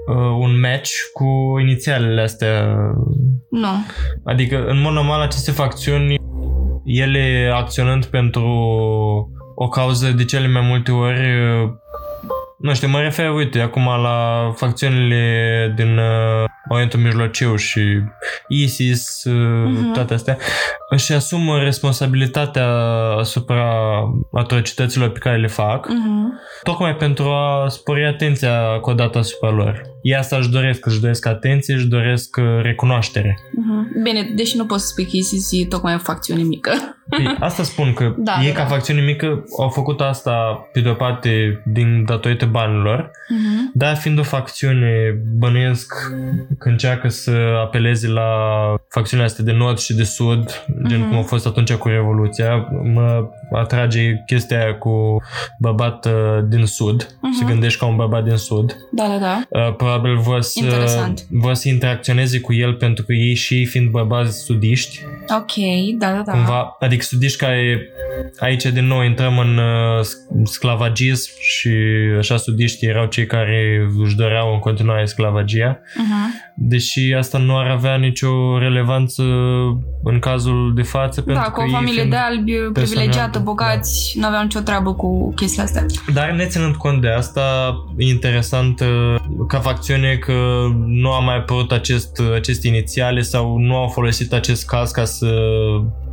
uh, un match cu inițialele astea. Nu. Adică, în mod normal, aceste facțiuni, ele acționând pentru o cauză de cele mai multe ori uh, nu știu, mă refer, uite, acum la facțiunile din uh, Orientul Mijlociu și ISIS, uh, Mhm. toate astea, își asumă responsabilitatea asupra atrocităților pe care le fac, Mhm. tocmai pentru a spori atenția acordată asupra lor. Ei asta își doresc, își doresc atenție, își doresc uh, recunoaștere. Mhm. Bine, deși nu poți să spui că ISIS e tocmai o facțiune mică. Păi, asta spun că Da, ei da, ca da. facțiune mică au făcut asta pe de-o parte din datorită banilor, Mhm. dar fiind o facțiune bănuiesc că încearcă să apeleze la facțiunile astea de nord și de sud, gen Mhm. cum a fost atunci cu Revoluția, mă atrage chestia aia cu bărbat uh, din sud, Mhm. se gândești ca un bărbat din sud. Da, da, da. Uh, probabil vor să, Interesant. vor să interacționeze cu el pentru că ei și ei fiind bărbați sudiști, Ok, da, da, da. cumva, adică sudiști care aici din nou intrăm în uh, sc- sclavagism și așa sudiștii erau cei care își doreau în continuare sclavagia, Uh-huh. deși asta nu ar avea nicio relevanță în cazul de față pentru Da, că cu o ei familie fiind de albi privilegiată, bogați, nu aveau nicio treabă cu chestiile astea. Dar ne ținând cont de asta, e interesant uh, ca facțiune că nu a mai apărut acest, acest inițiale sau nu au folosit acest caz ca să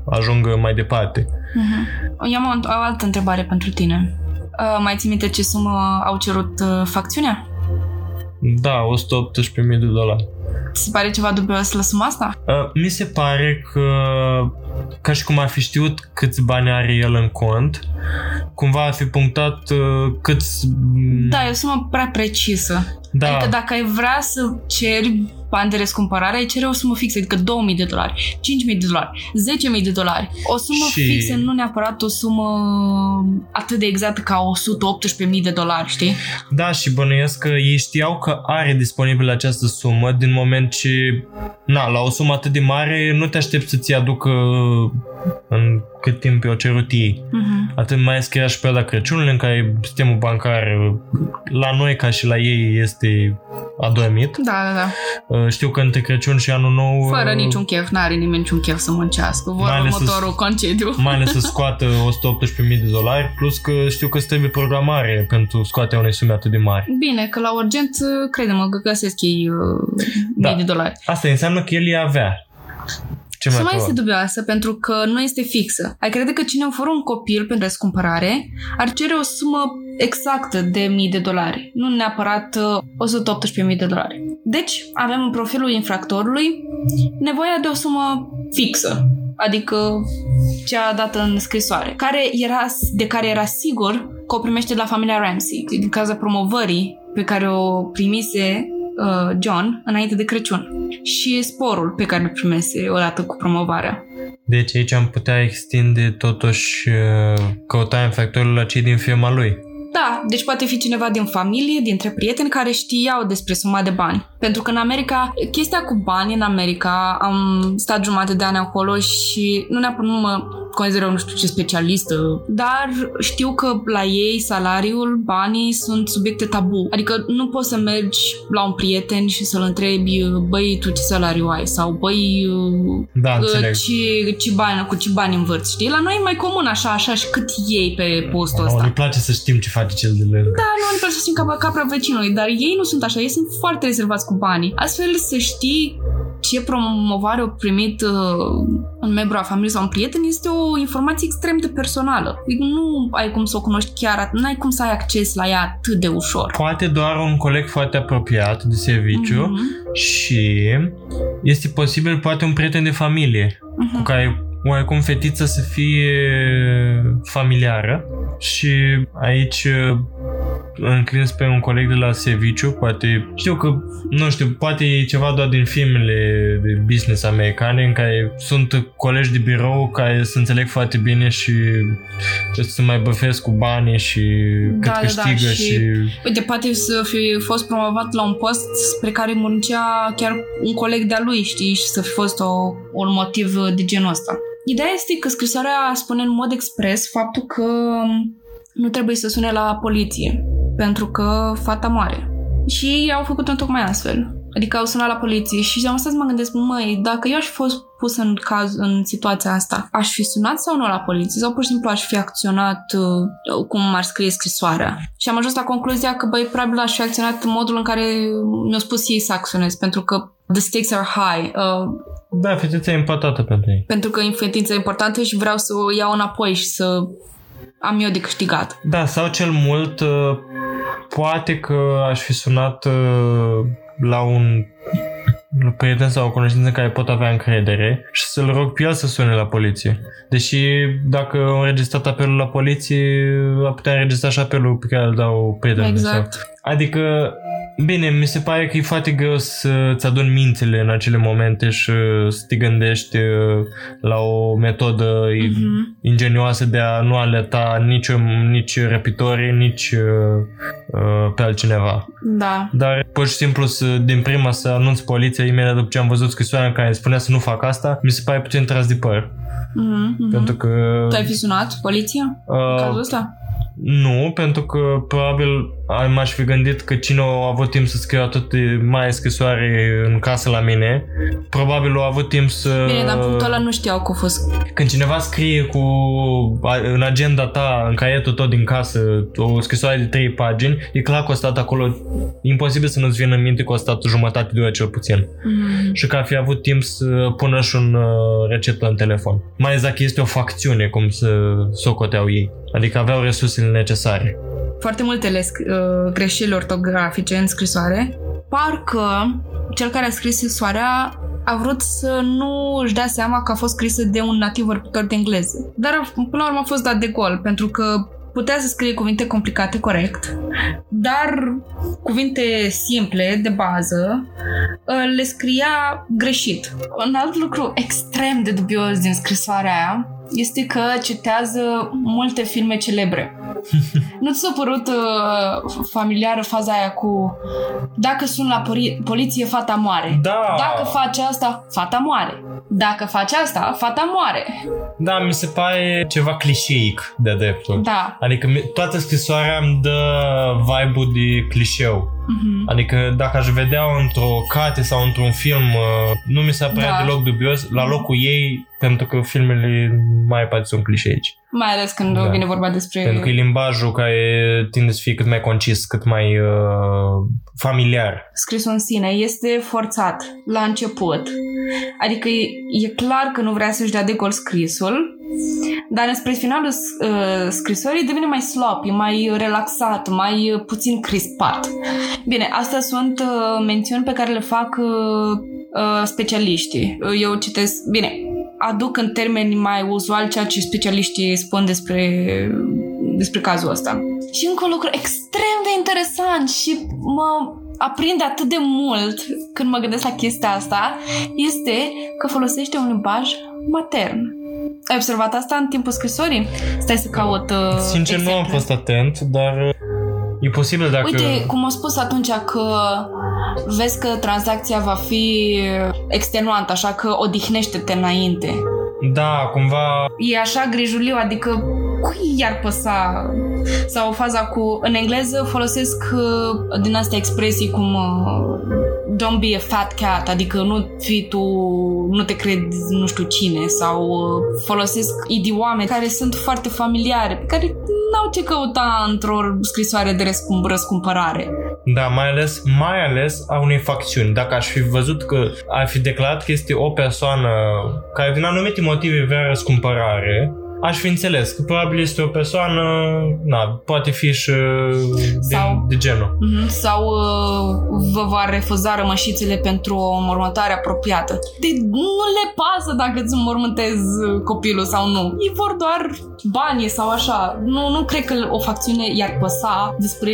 ajungă mai departe. Uh-huh. Eu am o, o altă întrebare pentru tine. Uh, mai ții minte ce sumă au cerut uh, facțiunea? Da, 118.000 de dolari. Ți se pare ceva dubios la suma asta? Uh, mi se pare că ca și cum ar fi știut câți bani are el în cont, cumva ar fi punctat uh, câți... Da, e o sumă prea precisă. da. Adică dacă ai vrea să ceri bani de răscumpărare, ai cere o sumă fixă, adică 2000 de dolari, 5000 de dolari, 10000 de dolari. O sumă Și- fixă, nu neapărat o sumă atât de exactă ca 118.000 de dolari, știi? Da, și bănuiesc că ei știau că are disponibil această sumă din moment ce, na, la o sumă atât de mare nu te aștepți să-ți aducă în cât timp i-o cerut ei. Uh-huh. Atât mai scria și perioada Crăciunului în care sistemul bancar la noi ca și la ei este adormit. Da, da, da. Uh, Știu că între Crăciun și Anul Nou Fără uh, niciun chef, n-are nimeni niciun chef să muncească. Vor Mai ales să- următorul concediu. mai ales să scoată 118.000 de dolari, plus că știu că îți trebuie programare pentru scoaterea unei sume atât de mari. Bine, că la urgent, crede-mă, că găsesc ei uh, Da. mii de dolari. Asta înseamnă că el i avea. Ce mai Suma este probabil. dubioasă pentru că nu este fixă. Ai crede că cine oferă un copil pentru răscumpărare ar cere o sumă exactă de mii de dolari, nu neapărat uh, 118.000 de dolari. Deci, avem în profilul infractorului nevoia de o sumă fixă, adică cea dată în scrisoare, care era, de care era sigur că o primește de la familia Ramsey, din cauza promovării pe care o primise uh, John înainte de Crăciun și sporul pe care îl primese odată cu promovarea. Deci aici am putea extinde totuși uh, căutarea infractorului la cei din firma lui. Da, deci poate fi cineva din familie, dintre prieteni care știau despre suma de bani. Pentru că în America, chestia cu bani în America, am stat jumate de ani acolo și nu neapărat nu mă consider eu nu știu ce specialistă, dar știu că la ei salariul, banii sunt subiecte tabu. Adică nu poți să mergi la un prieten și să-l întrebi, băi, tu ce salariu ai? Sau băi, Da, uh, înțeleg. ce, ce bani, cu ce bani învârți, știi? La noi e mai comun așa, așa și cât iei pe postul Oh, ăsta. ne place să știm ce face cel de lângă. Da, nu îmi place să simt ca capra vecinului, dar ei nu sunt așa, ei sunt foarte rezervați cu banii. Astfel să știi ce promovare a primit uh, un membru a familiei sau un prieten este o informație extrem de personală. Adică nu ai cum să o cunoști chiar, nu ai cum să ai acces la ea atât de ușor. Poate doar un coleg foarte apropiat de serviciu Mhm, și este posibil poate un prieten de familie cu mhm. care oarecum fetița să fie familiară și aici uh, înclin spre un coleg de la serviciu, poate, știu că, nu știu, poate e ceva doar din filmele de business americane în care sunt colegi de birou care se înțeleg foarte bine și se mai băfesc cu banii și cât Da, da, da, câștigă și- și... Uite, poate să fi fost promovat la un post spre care muncea chiar un coleg de-a lui, știi, și să fi fost o, un motiv de genul ăsta. Ideea este că scrisoarea spune în mod expres faptul că nu trebuie să sune la poliție, pentru că fata moare. Și ei au făcut-o tocmai astfel. Adică au sunat la poliție și am stat să mă gândesc, măi, dacă eu aș fi fost pus în caz, în situația asta, aș fi sunat sau nu la poliție sau pur și simplu aș fi acționat uh, cum ar scrie scrisoarea. Și am ajuns la concluzia că, băi, probabil aș fi acționat în modul în care mi-au spus ei să acționez, pentru că the stakes are high. Uh, Da, fetița e împătată pentru ei. pentru că influența e importantă și vreau să o iau înapoi și să am eu de câștigat. Da, sau cel mult, uh, poate că aș fi sunat uh, la un la prieten sau o cunoștință în care pot avea încredere și să-l rog pe el să sune la poliție. Deși dacă au înregistrat apelul la poliție, a putea înregistra și apelul pe care îl dau prietenului. Exact. Sau. Adică Bine, mi se pare că e foarte greu să-ți aduni mințile în acele momente și să te gândești uh, la o metodă Mhm. ingenioasă de a nu aleta nici, nici răpitorii, nici uh, uh, pe altcineva. Da. Dar pur și simplu să, din prima să anunț poliția imediat după ce am văzut scrisoarea în care îmi spunea să nu fac asta, mi se pare puțin tras de păr. Mhm, mhm. Pentru că... Tu ai fi sunat poliția în uh, cazul ăsta? Nu, pentru că probabil am- m-aș fi gândit că cine a avut timp să scrie atât de mai scrisoare în casă la mine, probabil a avut timp să... Bine, dar în punctul ăla nu știau că a fost... Când cineva scrie cu a- în agenda ta, în caietul tot din casă, o scrisoare de 3 pagini, e clar că a stat acolo, e imposibil să nu-ți vină în minte că a stat o jumătate de oră cel puțin. Mhm. Și că ar fi avut timp să pună și un uh, receptă în telefon. Mai exact că este o facțiune, cum să socoteau ei. Adică aveau resursele necesare. foarte multele sc- uh, greșeli ortografice în scrisoare, parcă cel care a scris scrisoarea a vrut să nu își dea seama că a fost scrisă de un nativ vorbitor de engleză. Dar a- până la urmă a fost dat de gol, pentru că putea să scrie cuvinte complicate corect, dar cuvinte simple, de bază, uh, le scria greșit. Un alt lucru extrem de dubios din scrisoarea aia este că citează multe filme celebre. Nu ți s-a părut uh, familiară faza aia cu dacă sun la pori- poliție, fata moare. Da. Dacă face asta, fata moare. Dacă face asta, fata moare. Da, mi se pare ceva clișeic de dreptul. Da. Adică mi- toată scrisoarea îmi dă vibe-ul de clișeu. Mhm. Adică dacă aș vedea într-o carte sau într-un film, uh, nu mi s-a părea Da. deloc dubios la locul ei, pentru că filmele mai parte sunt clișeici. Mai ales când Da. vine vorba despre... Pentru că e limbajul care tinde să fie cât mai concis, cât mai uh, familiar. scrisul în sine este forțat la început. Adică e, e clar că nu vrea să-și dea de gol scrisul, dar spre finalul uh, scrisorii devine mai sloppy, mai relaxat, mai uh, puțin crispat. Bine, astea sunt uh, mențiuni pe care le fac uh, uh, specialiștii. Uh, Eu citesc, bine, aduc în termeni mai uzual ceea ce specialiștii spun despre despre cazul ăsta. Și încă un lucru extrem de interesant și mă aprinde atât de mult când mă gândesc la chestia asta este că folosește un limbaj matern. Ai observat asta în timpul scrisorii? Stai să caut uh, Sincer, nu am exemple. fost atent, dar uh, e posibil dacă... Uite, cum am spus atunci că vezi că tranzacția va fi extenuantă, așa că odihnește-te înainte. Da, cumva... E așa grijuliu, adică cui i-ar păsa? Sau faza cu... În engleză folosesc uh, din astea expresii cum uh, don't be a fat cat, adică nu fi tu, nu te crezi nu știu cine, sau uh, folosesc idioame care sunt foarte familiare, pe care n-au ce căuta într-o scrisoare de răscum- răscumpărare. Da, mai ales, mai ales a unei facțiuni. Dacă aș fi văzut că ar fi declarat că este o persoană care din anumite motive vrea răscumpărare, aș fi înțeles că probabil este o persoană, na, poate fi și de, Sau- de genul. Mhm. Sau uh, vă va refuza rămășițele pentru o înmormântare apropiată. De, nu le pasă dacă îți înmormântezi uh, copilul sau nu. Ei vor doar bani sau așa. Nu, nu cred că o facțiune i-ar păsa despre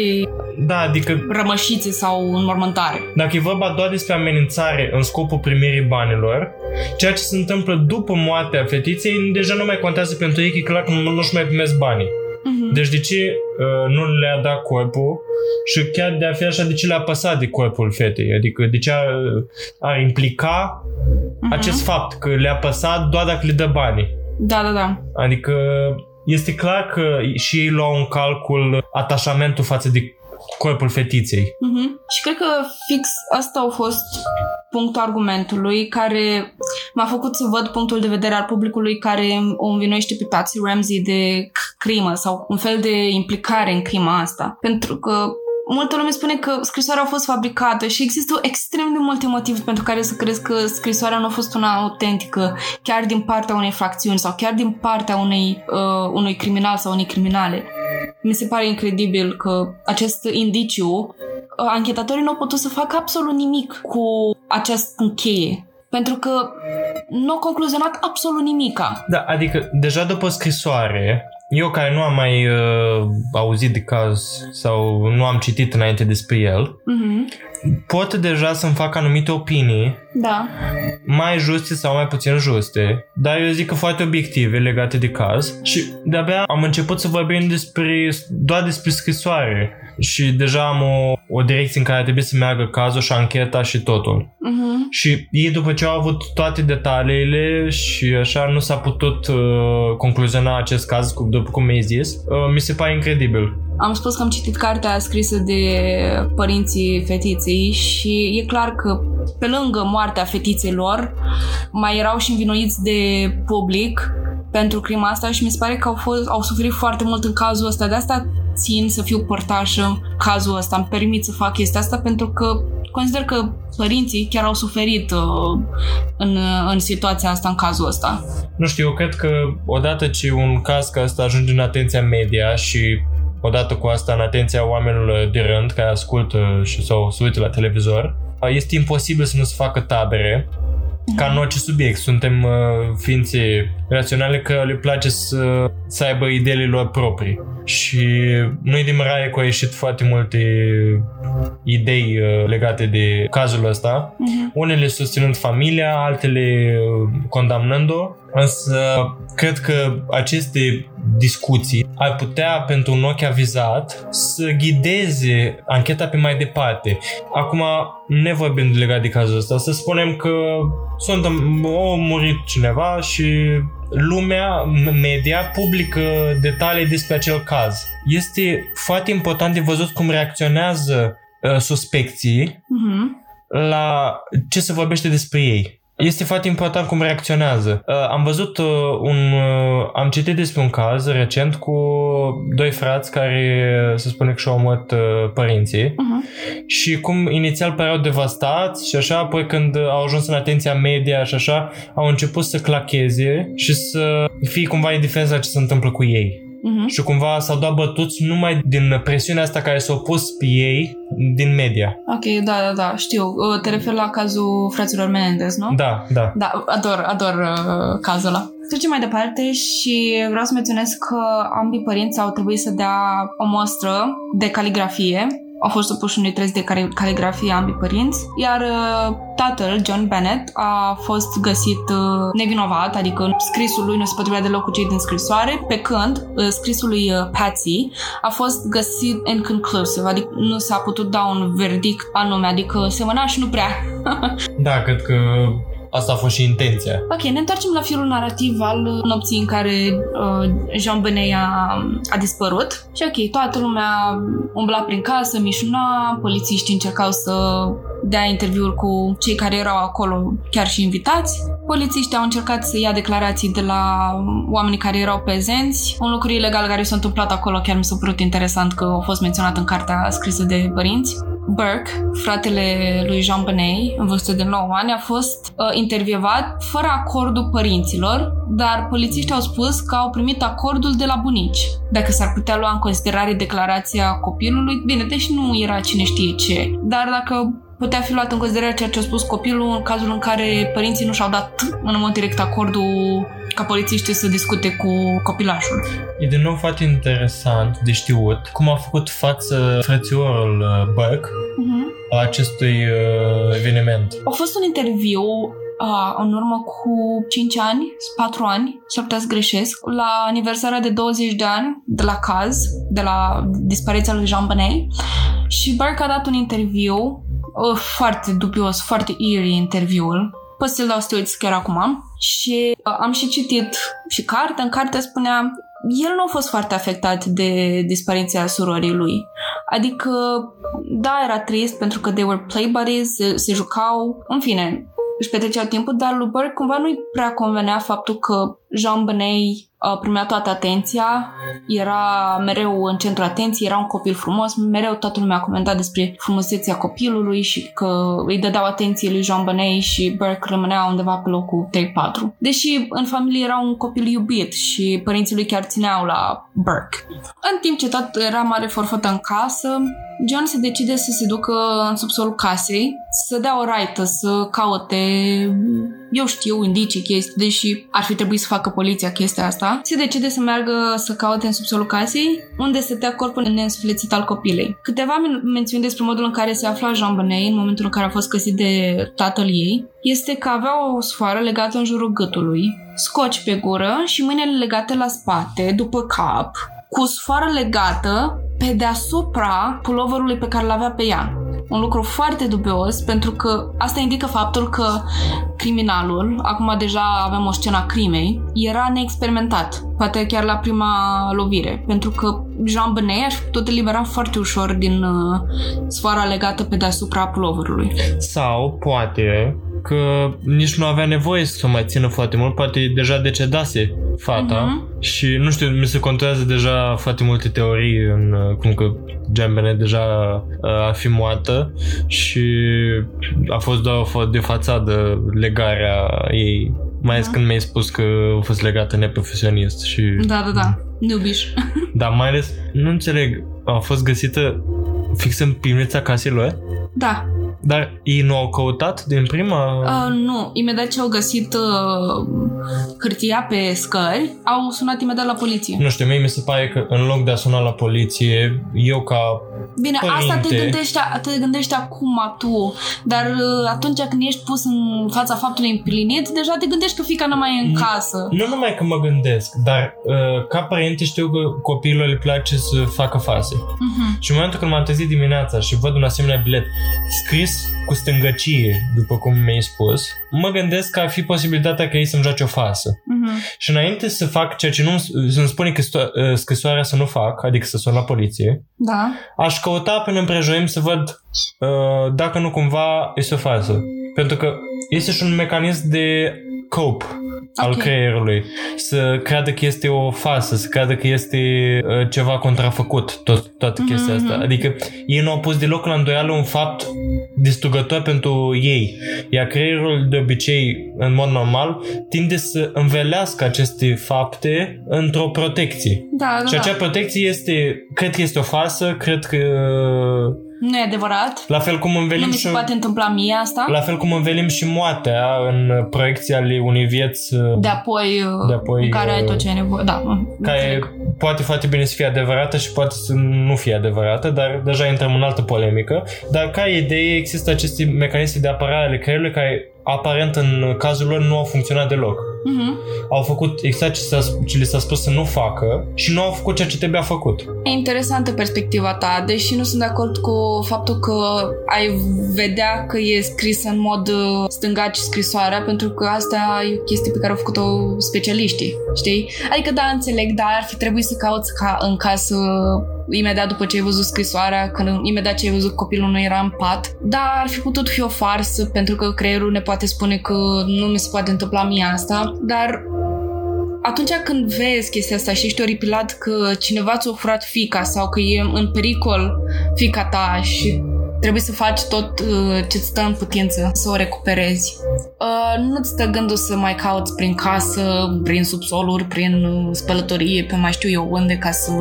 Da, adică rămășițe sau înmormântare. dacă e vorba doar despre amenințare în scopul primirii banilor, ceea ce se întâmplă după moartea fetiței deja nu mai contează pentru ei, că e clar că nu- nu-și mai primesc banii. Mhm. Deci de ce uh, nu le-a dat corpul și chiar de a fi așa, de ce le-a păsat de corpul fetei? Adică de ce ar, ar implica Mhm. acest fapt că le-a păsat doar dacă le dă banii? Da, da, da. Adică este clar că și ei luau în calcul atașamentul față de corpul fetiței. Mhm. Și cred că fix asta a fost punctul argumentului care m-a făcut să văd punctul de vedere al publicului care o învinuiește pe Patsy Ramsey de c- crimă sau un fel de implicare în crima asta. Pentru că multă lume spune că scrisoarea a fost fabricată și există extrem de multe motive pentru care să crezi că scrisoarea nu a fost una autentică, chiar din partea unei fracțiuni sau chiar din partea unei, uh, unui criminal sau unei criminale. Mi se pare incredibil că acest indiciu, uh, anchetatorii nu au putut să facă absolut nimic cu acest încheie. Pentru că nu au concluzionat absolut nimica. Da, adică deja după scrisoare eu care nu am mai uh, auzit de caz sau nu am citit înainte despre el, Mhm. pot deja să-mi fac anumite opinii Da. mai juste sau mai puțin juste, dar eu zic că foarte obiective legate de caz și de-abia am început să vorbim despre, doar despre scrisoare și deja am o, o direcție în care trebuie să meargă cazul și ancheta și totul. Mhm. Și ei după ce au avut toate detaliile și așa nu s-a putut uh, concluziona acest caz, cu- după cum mi-ai zis, uh, mi se pare incredibil. Am spus că am citit cartea scrisă de părinții fetiței și e clar că pe lângă moartea fetiței lor mai erau și învinuiți de public pentru crima asta și mi se pare că au, fost, au suferit foarte mult în cazul ăsta. De asta țin să fiu părtașă în cazul ăsta. Îmi permit să fac chestia asta pentru că consider că părinții chiar au suferit uh, în, în situația asta, în cazul ăsta. Nu știu, eu cred că odată ce un caz ca ăsta ajunge în atenția media și odată cu asta în atenția oamenilor de rând care ascultă și sau se uită la televizor, este imposibil să nu se facă tabere ca în orice subiect. Suntem uh, ființe raționale că le place să, să aibă ideile lor proprii. Și nu-i de mirare că au ieșit foarte multe idei uh, legate de cazul ăsta. Unele susținând familia, altele uh, condamnând-o. Însă cred că aceste discuții ar putea pentru un ochi avizat să ghideze ancheta pe mai departe. Acum, ne vorbim legat de cazul ăsta, să spunem că sunt, a murit cineva și lumea, media, publică detalii despre acel caz. Este foarte important de văzut cum reacționează uh, suspecții Mhm. la ce se vorbește despre ei. Este foarte important cum reacționează. Uh, am văzut uh, un... Uh, am citit despre un caz recent cu doi frați care se spune că și-au omorât uh, părinții Mhm. și cum inițial păreau devastați și așa, apoi când au ajuns în atenția media și așa, au început să clacheze și să fie cumva indiferenți la ce se întâmplă cu ei. Mhm. Și cumva s-au dat bătuți numai din presiunea asta care s-a pus pe ei din media. Ok, da, da, da, știu. Uh, Te referi la cazul fraților Menendez, nu? Da, da. Da, ador, ador uh, cazul ăla. Trecem mai departe și vreau să menționez că ambii părinți au trebuit să dea o mostră de caligrafie. Au fost supuși unui test de cali- caligrafie ambii părinți, iar uh, tatăl, John Bennett, a fost găsit uh, nevinovat, adică scrisul lui nu se potrivea deloc cu cei din scrisoare, pe când uh, scrisul lui uh, Patsy a fost găsit inconclusive, adică nu s-a putut da un verdict anume, adică semăna și nu prea. Da, cred că asta a fost și intenția. Ok, ne întoarcem la firul narrativ al uh, nopții în care uh, Jean Benet a, a dispărut. Și ok, toată lumea umbla prin casă, mișuna, polițiștii încercau să dea interviuri cu cei care erau acolo, chiar și invitați. Polițiștii au încercat să ia declarații de la oamenii care erau prezenți. Un lucru ilegal care s-a întâmplat acolo chiar mi s-a părut interesant că a fost menționat în cartea scrisă de părinți. Burke, fratele lui Jean Benet, în vârstă de 9 ani, a fost uh, intervievat fără acordul părinților, dar polițiștii au spus că au primit acordul de la bunici. Dacă s-ar putea lua în considerare declarația copilului, bine, deci nu era cine știe ce, dar dacă putea fi luat în considerare ceea ce a spus copilul în cazul în care părinții nu și-au dat în mod direct acordul ca polițiștii să discute cu copilașul. E din nou foarte interesant de știut cum a făcut față frățiorul uh, Burke Uh-huh. la acestui uh, eveniment. A fost un interviu uh, în urmă cu 5 ani, 4 ani, s-ar putea să greșesc, la aniversarea de 20 de ani de la caz, de la dispariția lui Jean Benet și Burke a dat un interviu uh, foarte dubios, foarte eerie interviul. Poți să-l dau să te uiți chiar acum. Și uh, am și citit și cartea. În carte spunea el nu a fost foarte afectat de dispariția surorii lui. Adică, da, era trist pentru că they were play buddies, se, se jucau, în fine, își petreceau timpul, dar lui Burke cumva nu-i prea convenea faptul că Jean Benet uh, primea toată atenția, era mereu în centrul atenției, era un copil frumos, mereu toată lumea a comentat despre frumusețea copilului și că îi dădeau atenție lui Jean Benet și Burke rămânea undeva pe locul 3-4. Deși în familie era un copil iubit și părinții lui chiar țineau la Burke. În timp ce tot era mare forfătă în casă, John se decide să se ducă în subsolul casei, să dea o raită, să caute, eu știu, indicii, chestii, deși ar fi trebuit să facă poliția chestia asta. asta, se decide să meargă să caute în subsolul casei, unde stătea corpul neînsuflețit al copilei. Câteva men- mențiuni despre modul în care se afla Jean Benet în momentul în care a fost găsit de tatăl ei, este că avea o sfoară legată în jurul gâtului, scoci pe gură și mâinile legate la spate, după cap, cu sfoară legată pe deasupra puloverului pe care l-avea pe ea. Un lucru foarte dubios, pentru că asta indică faptul că criminalul, acum deja avem o scenă a crimei, era neexperimentat, poate chiar la prima lovire, pentru că Jean Benet aș putut elibera foarte ușor din uh, sfoara legată pe deasupra puloverului. Sau poate că nici nu avea nevoie să o mai țină foarte mult, poate deja decedase fata Mhm. și nu știu, mi se contează deja foarte multe teorii în uh, cum că Jean Benet deja uh, a fi moartă și a fost doar o fo- de fațadă legarea ei mai ales Mhm. când mi-ai spus că a fost legată neprofesionist și... Da, da, da. Nubiș. Dar mai ales, nu înțeleg, a fost găsită fix în pivnița casei lor? da. Dar ei nu au căutat din prima... Uh, nu, imediat ce au găsit uh, hârtia pe scări, au sunat imediat la poliție. Nu știu, mie mi se pare că în loc de a suna la poliție, eu ca... Bine, Părinte. asta te gândești, te gândești acum tu, dar uh, atunci când ești pus în fața faptului împlinit, deja te gândești că fica nu mai e în Mm. casă. Nu numai că mă gândesc, dar uh, ca părinte știu că copiilor le place să facă faze. Uh-huh. Și în momentul când m-am trezit dimineața și văd un asemenea bilet scris cu stângăcie, după cum mi-ai spus, mă gândesc că ar fi posibilitatea că ei să-mi joace o fasă. Uh-huh. Și înainte să fac ceea ce nu să-mi spune că sto- uh, scrisoarea să nu fac, adică să sun la poliție, Da. aș căuta până împrejurim să văd uh, dacă nu cumva este o farsă. Pentru că este și un mecanism de cope al Ok. creierului. Să creadă că este o farsă, să creadă că este uh, ceva contrafăcut, tot, toată Mhm, chestia asta. mhm. Adică ei nu au pus deloc la îndoială un fapt distrugător pentru ei. Iar creierul de obicei, în mod normal, tinde să învelească aceste fapte într-o protecție. Da, da, Și acea da. protecție este, cred că este o farsă, cred că Nu e adevărat. la fel cum Nu învelim mi și se poate întâmpla mie asta. la fel cum învelim și moartea în proiecții ale unei vieți uh, De apoi, uh, De apoi, în care ai uh, tot ce ai nevoie. Da, care înțeleg. poate foarte bine să fie adevărată și poate să nu fie adevărată, dar deja intrăm în altă polemică. Dar ca idee există aceste mecanisme de apărare ale creierului care aparent în cazul lor nu au funcționat deloc. Mhm. Au făcut exact ce, s-a, ce li s-a spus să nu facă și nu au făcut ceea ce trebuia făcut. E interesantă perspectiva ta, deși nu sunt de acord cu faptul că ai vedea că e scris în mod uh, stângaci scrisoarea, pentru că asta e o chestie pe care au făcut-o specialiștii, știi? Adică da, înțeleg, dar ar fi trebuit să cauți ca în casă imediat după ce ai văzut scrisoarea, când imediat ce ai văzut copilul nu era în pat. Da, ar fi putut fi o farsă, pentru că creierul ne poate spune că nu mi se poate întâmpla mie asta, dar atunci când vezi chestia asta și ești oripilat că cineva ți-a furat fica sau că e în pericol fica ta și trebuie să faci tot uh, ce stă în putință să o recuperezi. Uh, nu-ți stă gândul să mai cauți prin casă, prin subsoluri, prin uh, spălătorie, pe mai știu eu unde, ca să...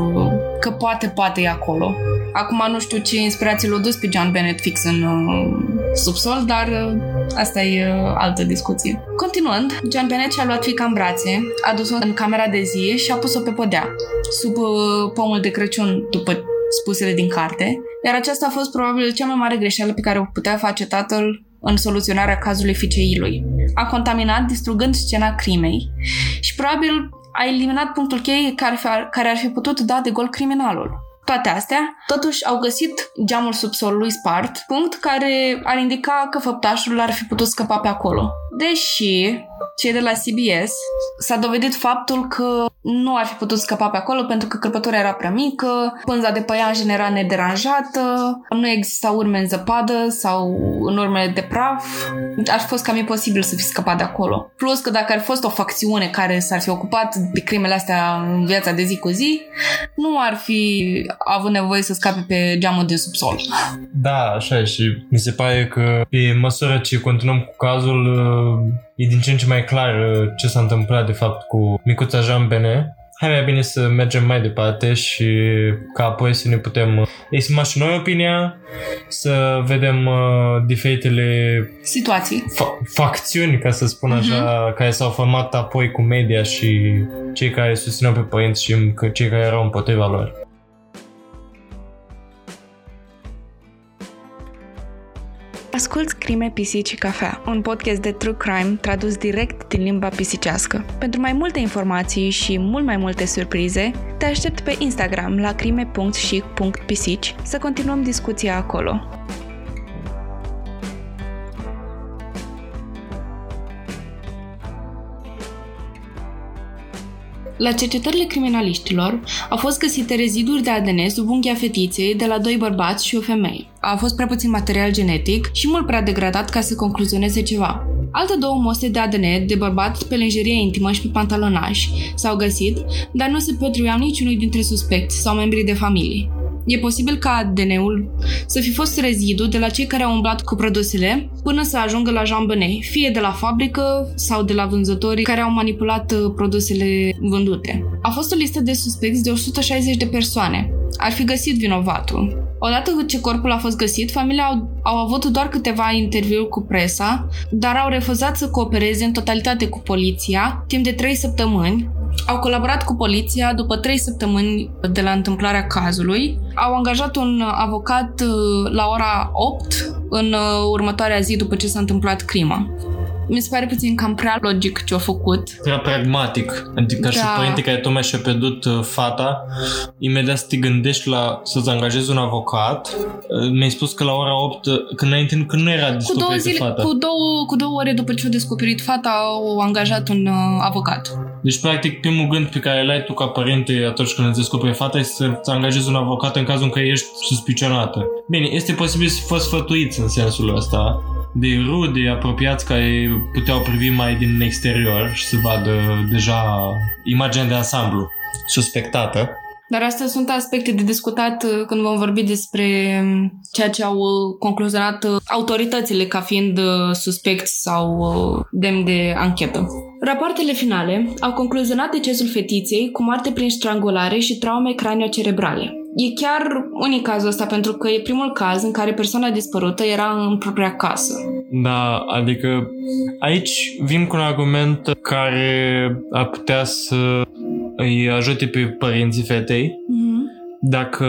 că poate, poate e acolo. Acum nu știu ce inspirație l-a dus pe John Bennett fix în uh, subsol, dar uh, asta e uh, altă discuție. Continuând, John Bennett și-a luat fica în brațe, a dus-o în camera de zi și a pus-o pe podea, sub uh, pomul de Crăciun, după spusele din carte, iar aceasta a fost probabil cea mai mare greșeală pe care o putea face tatăl în soluționarea cazului fiicei lui. A contaminat, distrugând scena crimei și probabil a eliminat punctul cheie care, fi- care ar fi putut da de gol criminalul. Toate astea, totuși au găsit geamul subsolului spart, punct care ar indica că făptașul ar fi putut scăpa pe acolo. Deși cei de la CBS s-a dovedit faptul că nu ar fi putut scăpa pe acolo pentru că cărpătura era prea mică, pânza de păianjen era nederanjată, nu exista urme în zăpadă sau în urmele de praf. Ar fi fost cam imposibil să fi scăpat de acolo. Plus că dacă ar fi fost o facțiune care s-ar fi ocupat de crimele astea în viața de zi cu zi, nu ar fi avut nevoie să scape pe geamul din subsol. Da, așa e și mi se pare că pe măsură ce continuăm cu cazul uh, e din ce în ce mai clar uh, ce s-a întâmplat de fapt cu micuța Jean Benet hai mai bine să mergem mai departe și ca apoi să ne putem exprima și noi opinia, să vedem uh, diferitele Situații. fa- facțiuni, ca să spun așa, care s-au format apoi cu media și cei care susțineau pe părinți și încă cei care erau împotriva lor. Asculți Crime, Pisici și Cafea, un podcast de true crime tradus direct din limba pisicească. Pentru mai multe informații și mult mai multe surprize, te aștept pe Instagram la crime.chic.pisici să continuăm discuția acolo. La cercetările criminaliștilor au fost găsite reziduri de ADN sub unghia fetiței de la doi bărbați și o femeie. A fost prea puțin material genetic și mult prea degradat ca să concluzioneze ceva. Alte două mostre de ADN de bărbat pe lingerie intimă și pe pantalonaj s-au găsit, dar nu se potriveau niciunui dintre suspecți sau membrii de familie. E posibil ca ADN-ul să fi fost rezidu de la cei care au umblat cu produsele până să ajungă la Jean Benet, fie de la fabrică sau de la vânzătorii care au manipulat uh, produsele vândute. A fost o listă de suspecți de 160 de persoane. Ar fi găsit vinovatul. Odată ce corpul a fost găsit, familia au, au avut doar câteva interviuri cu presa, dar au refuzat să coopereze în totalitate cu poliția timp de 3 săptămâni, au colaborat cu poliția după trei săptămâni de la întâmplarea cazului. Au angajat un avocat uh, la ora 8 în uh, următoarea zi după ce s-a întâmplat crima. Mi se pare puțin cam prea logic ce au făcut. Prea pragmatic. Adică și Da. părinte care tocmai și-a pierdut uh, fata, imediat să te gândești la să-ți angajezi un avocat. Uh, Mi-ai spus că la ora 8, uh, când, înainte, când nu era Cu două, descoperită zile, fata. cu, două, cu două ore după ce au descoperit fata, au angajat un uh, avocat. Deci, practic, primul gând pe care l-ai tu ca părinte atunci când îți descoperi fata este să-ți angajezi un avocat în cazul în care ești suspicionată. Bine, este posibil să fost sfătuiți în sensul ăsta de rude apropiați care puteau privi mai din exterior și să vadă deja imaginea de ansamblu suspectată. Dar astea sunt aspecte de discutat uh, când vom vorbi despre um, ceea ce au uh, concluzionat uh, autoritățile ca fiind uh, suspecți sau uh, demn de anchetă. Rapoartele finale au concluzionat decesul fetiței cu moarte prin strangulare și traume craniocerebrale. E chiar unic cazul ăsta pentru că e primul caz în care persoana dispărută era în propria casă. Da, adică aici vin cu un argument care ar putea să îi ajute pe părinții fetei dacă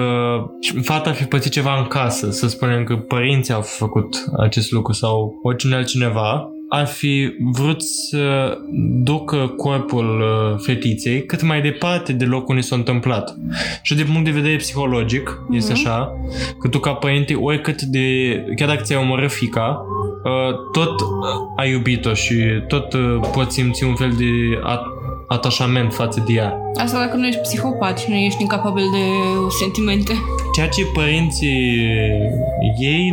fata ar fi pățit ceva în casă, să spunem că părinții au făcut acest lucru sau oricine altcineva, ar fi vrut să ducă corpul uh, fetiței cât mai departe de locul unde s-a întâmplat. Și din punct de vedere psihologic, este așa, că tu ca părinte, oricât de, chiar dacă ți-ai omorât fica, uh, tot uh, ai iubit-o și tot uh, poți simți un fel de at- atașament față de ea. Asta dacă nu ești psihopat și nu ești incapabil de sentimente. Ceea ce părinții ei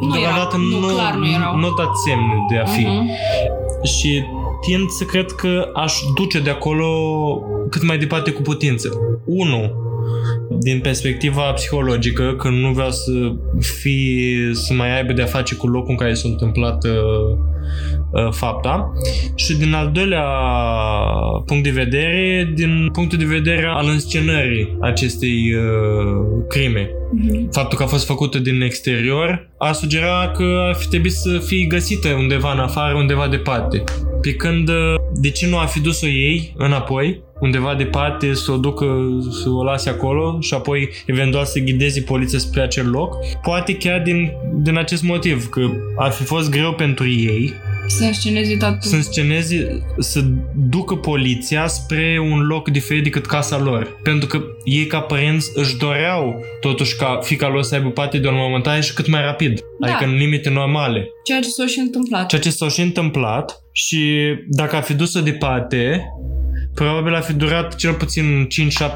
Nu deocamdată erau, nu, clar nu erau. nu dat semne de a fi. Mhm. Și tind să cred că aș duce de acolo cât mai departe cu putință. Unu, din perspectiva psihologică, că nu vreau să fie, să mai aibă de a face cu locul în care s-a întâmplat uh, uh, fapta și din al doilea punct de vedere, din punctul de vedere al înscenării acestei uh, crime. Mhm. Faptul că a fost făcută din exterior a sugera că ar fi trebuit să fie găsită undeva în afară, undeva departe. Pe când, uh, de ce nu a fi dus-o ei înapoi, undeva departe, să o ducă, să o lase acolo și apoi eventual să ghideze poliția spre acel loc? Poate chiar din, din acest motiv, că ar fi fost greu pentru ei Să scenezi totul. să sceneze, să ducă poliția spre un loc diferit decât casa lor. Pentru că ei ca părinți își doreau totuși ca fica lor să aibă parte de o înmormântare și cât mai rapid. Da. Adică în limite normale. Ceea ce s-a și întâmplat. Ceea ce s-a și întâmplat și dacă ar fi dus-o departe, probabil ar fi durat cel puțin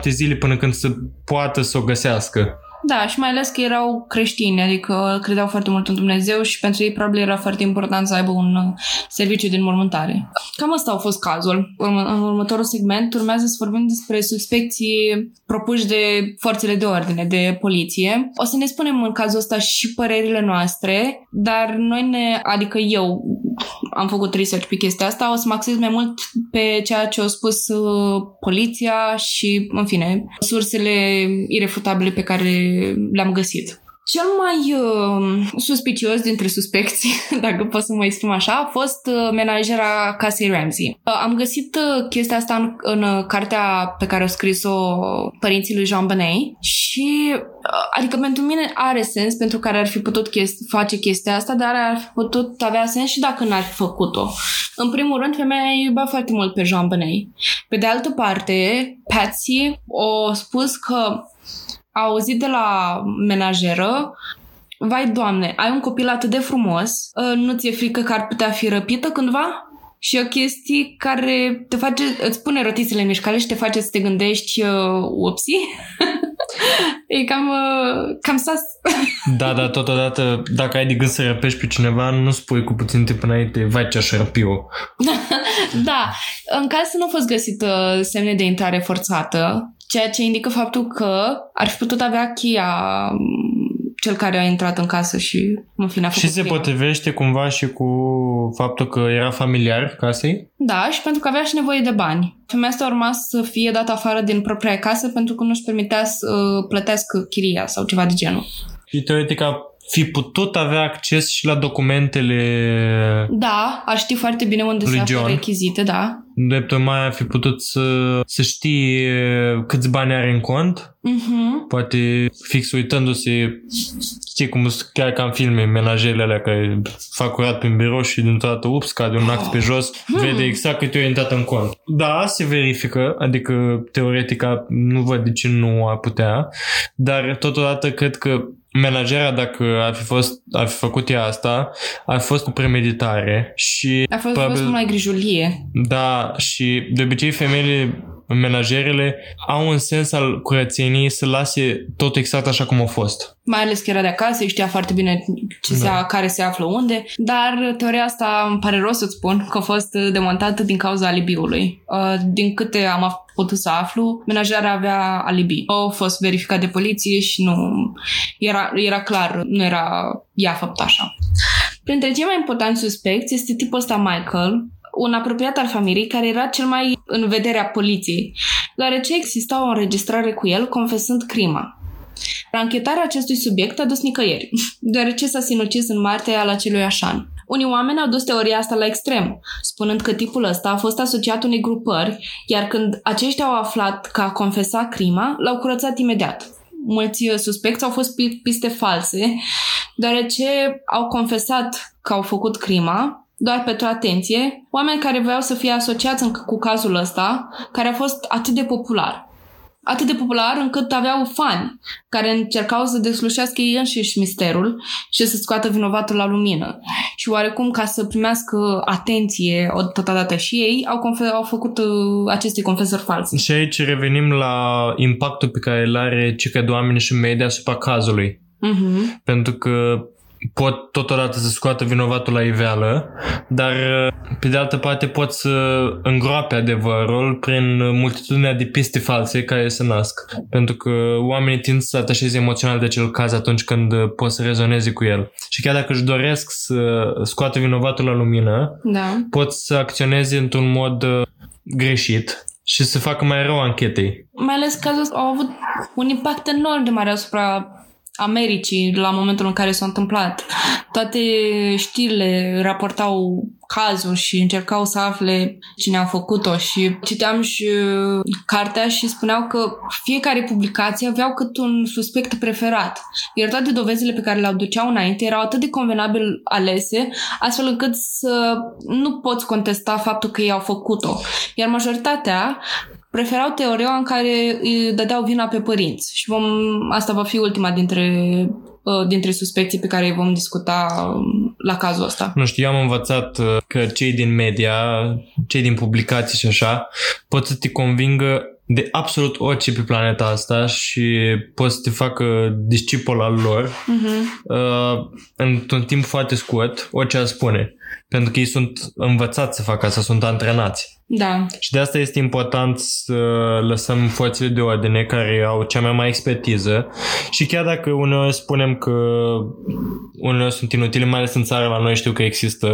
5-7 zile până când să poată să o găsească. Da, și mai ales că erau creștini, adică credeau foarte mult în Dumnezeu și pentru ei probabil era foarte important să aibă un uh, serviciu de înmormântare. Cam asta a fost cazul. Urmă, în următorul segment urmează să vorbim despre suspecții propuși de forțele de ordine, de poliție. O să ne spunem în cazul ăsta și părerile noastre, dar noi ne, adică eu am făcut research pe chestia asta, o să mă acces mai mult pe ceea ce au spus uh, poliția și, în fine, sursele irefutabile pe care le-am găsit. Cel mai uh, suspicios dintre suspecți, dacă pot să mă exprim așa, a fost uh, menajera casei Ramsey. Uh, am găsit uh, chestia asta în, în uh, cartea pe care a scris-o părinții lui Jean Benet și, uh, adică pentru mine are sens pentru care ar fi putut chesti- face chestia asta, dar ar fi putut avea sens și dacă n-ar fi făcut-o. În primul rând, femeia iubea foarte mult pe Jean Benet. Pe de altă parte, Patsy a spus că a auzit de la menajeră Vai, doamne, ai un copil atât de frumos, ă, nu ți-e frică că ar putea fi răpită cândva? Și o chestie care te face, îți pune rotițele în mișcare și te face să te gândești, uh, upsi. e cam, uh, cam sas. Da, dar totodată, dacă ai de gând să răpești pe cineva, nu spui cu puțin timp înainte, vai ce aș răpi-o. da, în caz să nu a fost găsită semne de intrare forțată, ceea ce indică faptul că ar fi putut avea cheia cel care a intrat în casă și în fine a făcut Și se crimă. potrivește cumva și cu faptul că era familiar casei? Da, și pentru că avea și nevoie de bani. Femeia asta urma să fie dată afară din propria casă pentru că nu-și permitea să uh, plătească chiria sau ceva de genul. Și teoretic a fi putut avea acces și la documentele Da, ar ști foarte bine unde Lui se află John. rechizite, da. Drept mai a fi putut să, să știe câți bani are în cont Mhm. poate fix uitându-se știi cum sunt chiar ca în filme menajerele alea care fac curat prin birou și dintr-o dată ups cade un act pe jos vede exact cât i-a intrat în cont da, se verifică adică teoretic nu văd de ce nu ar putea dar totodată cred că menajera dacă ar fi, fost, ar fi făcut ea asta ar fi fost cu premeditare și A fost, a fost mult mai grijulie. da, și de obicei femeile, menajerele, au un sens al curățeniei să lase tot exact așa cum a fost. Mai ales că era de acasă, știa foarte bine ce se, Da. care se află unde, dar teoria asta îmi pare rău să-ți spun că a fost demontată din cauza alibiului. Uh, Din câte am af- putut să aflu, menajarea avea alibi. Au fost verificat de poliție și nu era, era clar, nu era ea făptașa. Printre cei mai importanti suspecți este tipul ăsta Michael, un apropiat al familiei care era cel mai în vederea poliției, deoarece exista o înregistrare cu el confesând crima. Ranchetarea acestui subiect a dus nicăieri, deoarece s-a sinucis în martie al acelui așan. Unii oameni au dus teoria asta la extrem, spunând că tipul ăsta a fost asociat unei grupări, iar când aceștia au aflat că a confesat crima, l-au curățat imediat. Mulți uh, suspecți au fost pi- piste false, deoarece au confesat că au făcut crima, doar pentru atenție, oameni care voiau să fie asociați în, cu cazul ăsta, care a fost atât de popular. Atât de popular încât aveau fani care încercau să deslușească ei înșiși misterul și să scoată vinovatul la lumină. Și oarecum ca să primească atenție o- totodată și ei, au, confe- au făcut uh, aceste confesări false. Și aici revenim la impactul pe care îl are cică de oameni și media asupra cazului. Mhm. Pentru că pot totodată să scoată vinovatul la iveală, dar pe de altă parte pot să îngroape adevărul prin multitudinea de piste false care se nasc. Pentru că oamenii tind să se atașeze emoțional de acel caz atunci când pot să rezoneze cu el. Și chiar dacă își doresc să scoată vinovatul la lumină, Da. pot să acționeze într-un mod uh, greșit și să facă mai rău anchetei. Mai ales cazul ăsta au avut un impact enorm de mare asupra Americii la momentul în care s-a întâmplat. Toate știrile raportau cazul și încercau să afle cine a făcut-o și citeam și uh, cartea și spuneau că fiecare publicație aveau cât un suspect preferat. Iar toate dovezile pe care le aduceau înainte erau atât de convenabil alese, astfel încât să nu poți contesta faptul că ei au făcut-o. Iar majoritatea preferau teoria în care îi dădeau vina pe părinți. Și vom, asta va fi ultima dintre, uh, dintre suspecții pe care îi vom discuta um, la cazul ăsta. Nu știu, eu am învățat uh, că cei din media, cei din publicații și așa, pot să te convingă de absolut orice pe planeta asta și pot să te facă discipol al lor Uh-huh. uh, într-un timp foarte scurt, orice ar spune. Pentru că ei sunt învățați să facă asta, sunt antrenați. Da. Și de asta este important să lăsăm forțele de ordine care au cea mai mare expertiză și chiar dacă uneori spunem că uneori sunt inutile, mai ales în țară la noi știu că există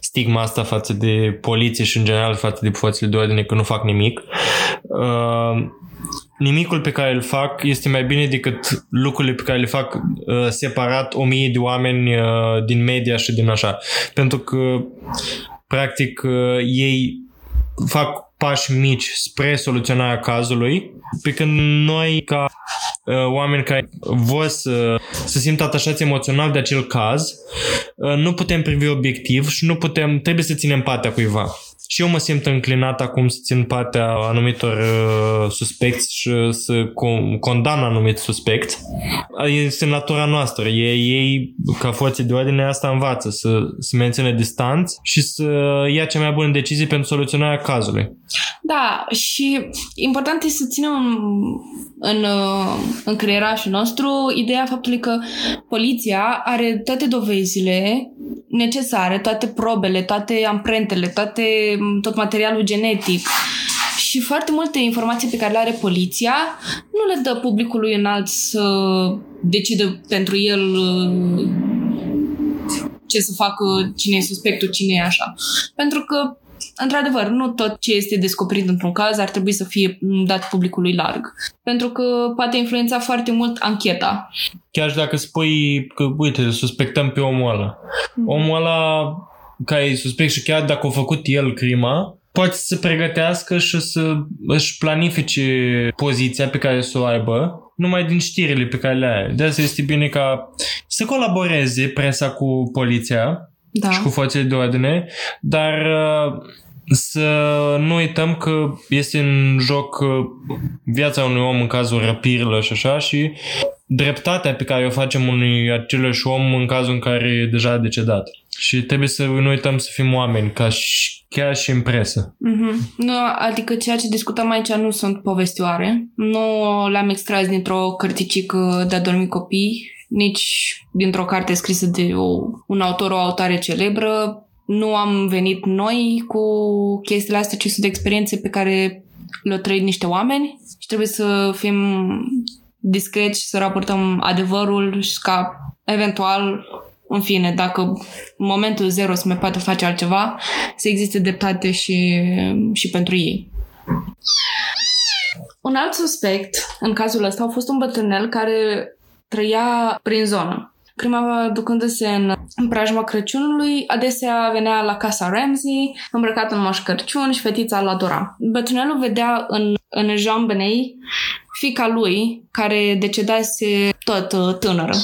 stigma asta față de poliție și în general față de forțele de ordine că nu fac nimic. Uh, nimicul pe care îl fac este mai bine decât lucrurile pe care le fac uh, separat o mie de oameni uh, din media și din așa. Pentru că practic uh, ei fac pași mici spre soluționarea cazului, pe când noi ca uh, oameni care vor să se simtă atașați emoțional de acel caz, uh, nu putem privi obiectiv și nu putem, trebuie să ținem partea cuiva. Și eu mă simt înclinat acum să țin partea anumitor uh, suspecți și să con- condamn anumiți suspecți. Este natura noastră. Ei, ei ca forțe de ordine, asta învață, să, să menține distanță și să ia cea mai bună decizie pentru soluționarea cazului. Da, și important este să ținem în, în, uh, în creierașul nostru ideea faptului că poliția are toate dovezile necesare, toate probele, toate amprentele, toate, tot materialul genetic și foarte multe informații pe care le are poliția nu le dă publicului înalt să decidă pentru el uh, ce să facă, cine e suspectul, cine e așa. Pentru că într-adevăr, nu tot ce este descoperit într-un caz ar trebui să fie dat publicului larg. Pentru că poate influența foarte mult ancheta. Chiar și dacă spui că, uite, suspectăm pe omul ăla. Omul ăla care e suspect și chiar dacă a făcut el crima, poate să se pregătească și să își planifice poziția pe care să o aibă numai din știrile pe care le are. De asta este bine ca să colaboreze presa cu poliția Da. și cu forțele de ordine, dar uh, să nu uităm că este în joc uh, viața unui om în cazul răpirilor și așa și dreptatea pe care o facem unui același om în cazul în care e deja decedat. Și trebuie să nu uităm să fim oameni, ca și, chiar și în presă. Mhm. Nu, adică ceea ce discutăm aici nu sunt povestioare. Nu le-am extras dintr-o cărticică de a dormi copii, nici dintr-o carte scrisă de o, un autor, o autoare celebră. Nu am venit noi cu chestiile astea, ci sunt experiențe pe care le-au trăit niște oameni și trebuie să fim discreți și să raportăm adevărul și ca eventual în fine, dacă în momentul zero se mai poate face altceva, să existe dreptate și, și pentru ei. Un alt suspect, în cazul ăsta, a fost un bătrânel care trăia prin zonă. Crima ducându-se în, în preajma Crăciunului, adesea venea la casa Ramsey, îmbrăcat în moș Crăciun și fetița îl adora. Bătrânelul vedea în, în Jean Benet fica lui, care decedase tot uh, tânără.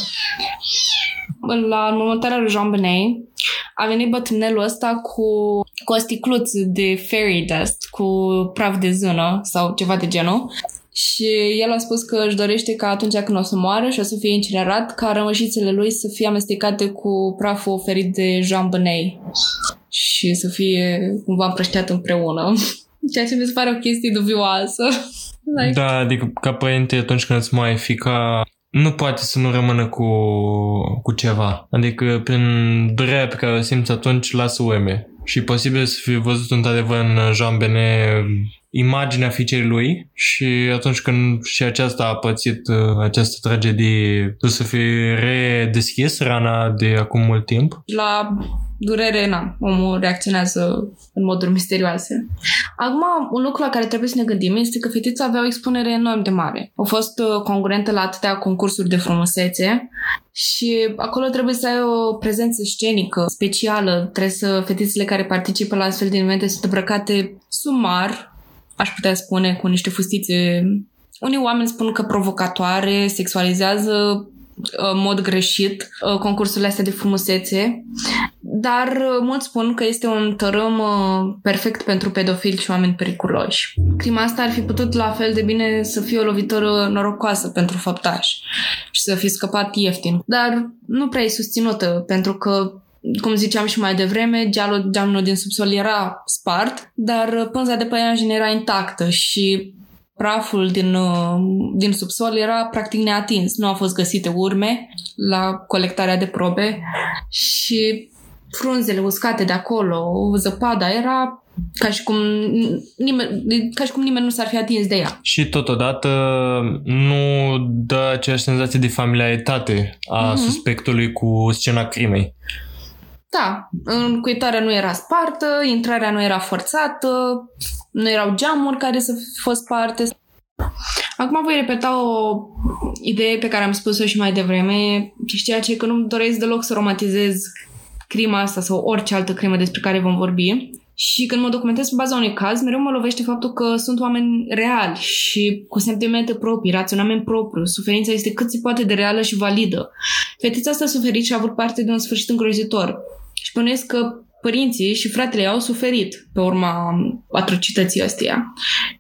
La mormântarea lui Jean Benet a venit bătrânelul ăsta cu, cu o sticluță de fairy dust, cu praf de zână sau ceva de genul. Și el a spus că își dorește ca atunci când o să moară și o să fie incinerat, ca rămășițele lui să fie amestecate cu praful oferit de Jean Benet și să fie cumva împrăștiat împreună. Ceea ce mi se pare o chestie dubioasă. Like, Da, adică ca părinte atunci când îți mai fica nu poate să nu rămână cu, cu ceva. Adică prin durerea pe care o simți atunci lasă urme. Și e posibil să fi văzut într-adevăr în Jean Benet imaginea fiicei lui și atunci când și aceasta a pățit uh, această tragedie, tu să fi redeschis rana de acum mult timp. la durere, na, omul reacționează în moduri misterioase. Acum, un lucru la care trebuie să ne gândim este că fetița avea o expunere enorm de mare. A fost uh, concurentă la atâtea concursuri de frumusețe și acolo trebuie să ai o prezență scenică specială. Trebuie să fetițele care participă la astfel de evenimente sunt îmbrăcate sumar, aș putea spune, cu niște fustițe. Unii oameni spun că provocatoare, sexualizează în mod greșit uh, concursurile astea de frumusețe, dar uh, mulți spun că este un tărâm uh, perfect pentru pedofili și oameni periculoși. Crima asta ar fi putut la fel de bine să fie o lovitură norocoasă pentru făptaș și să fi scăpat ieftin, dar nu prea e susținută pentru că cum ziceam și mai devreme, gealul, geamul din subsol era spart, dar pânza de păianjen era intactă și praful din, uh, din subsol era practic neatins. Nu au fost găsite urme la colectarea de probe și frunzele uscate de acolo, zăpada era ca și cum nimeni, ca și cum nimeni nu s-ar fi atins de ea. Și totodată nu dă aceeași senzație de familiaritate a Mhm. suspectului cu scena crimei. Da, încuitarea nu era spartă, intrarea nu era forțată, nu erau geamuri care să fi fost sparte. Acum voi repeta o idee pe care am spus-o și mai devreme, și ceea ce că nu doresc deloc să romantizez crima asta sau orice altă crimă despre care vom vorbi. Și când mă documentez pe baza unui caz, mereu mă lovește faptul că sunt oameni reali și cu sentimente proprii, raționament propriu. Suferința este cât se poate de reală și validă. Fetița asta a suferit și a avut parte de un sfârșit îngrozitor. Și bănuiesc că părinții și fratele ei au suferit pe urma atrocității astea.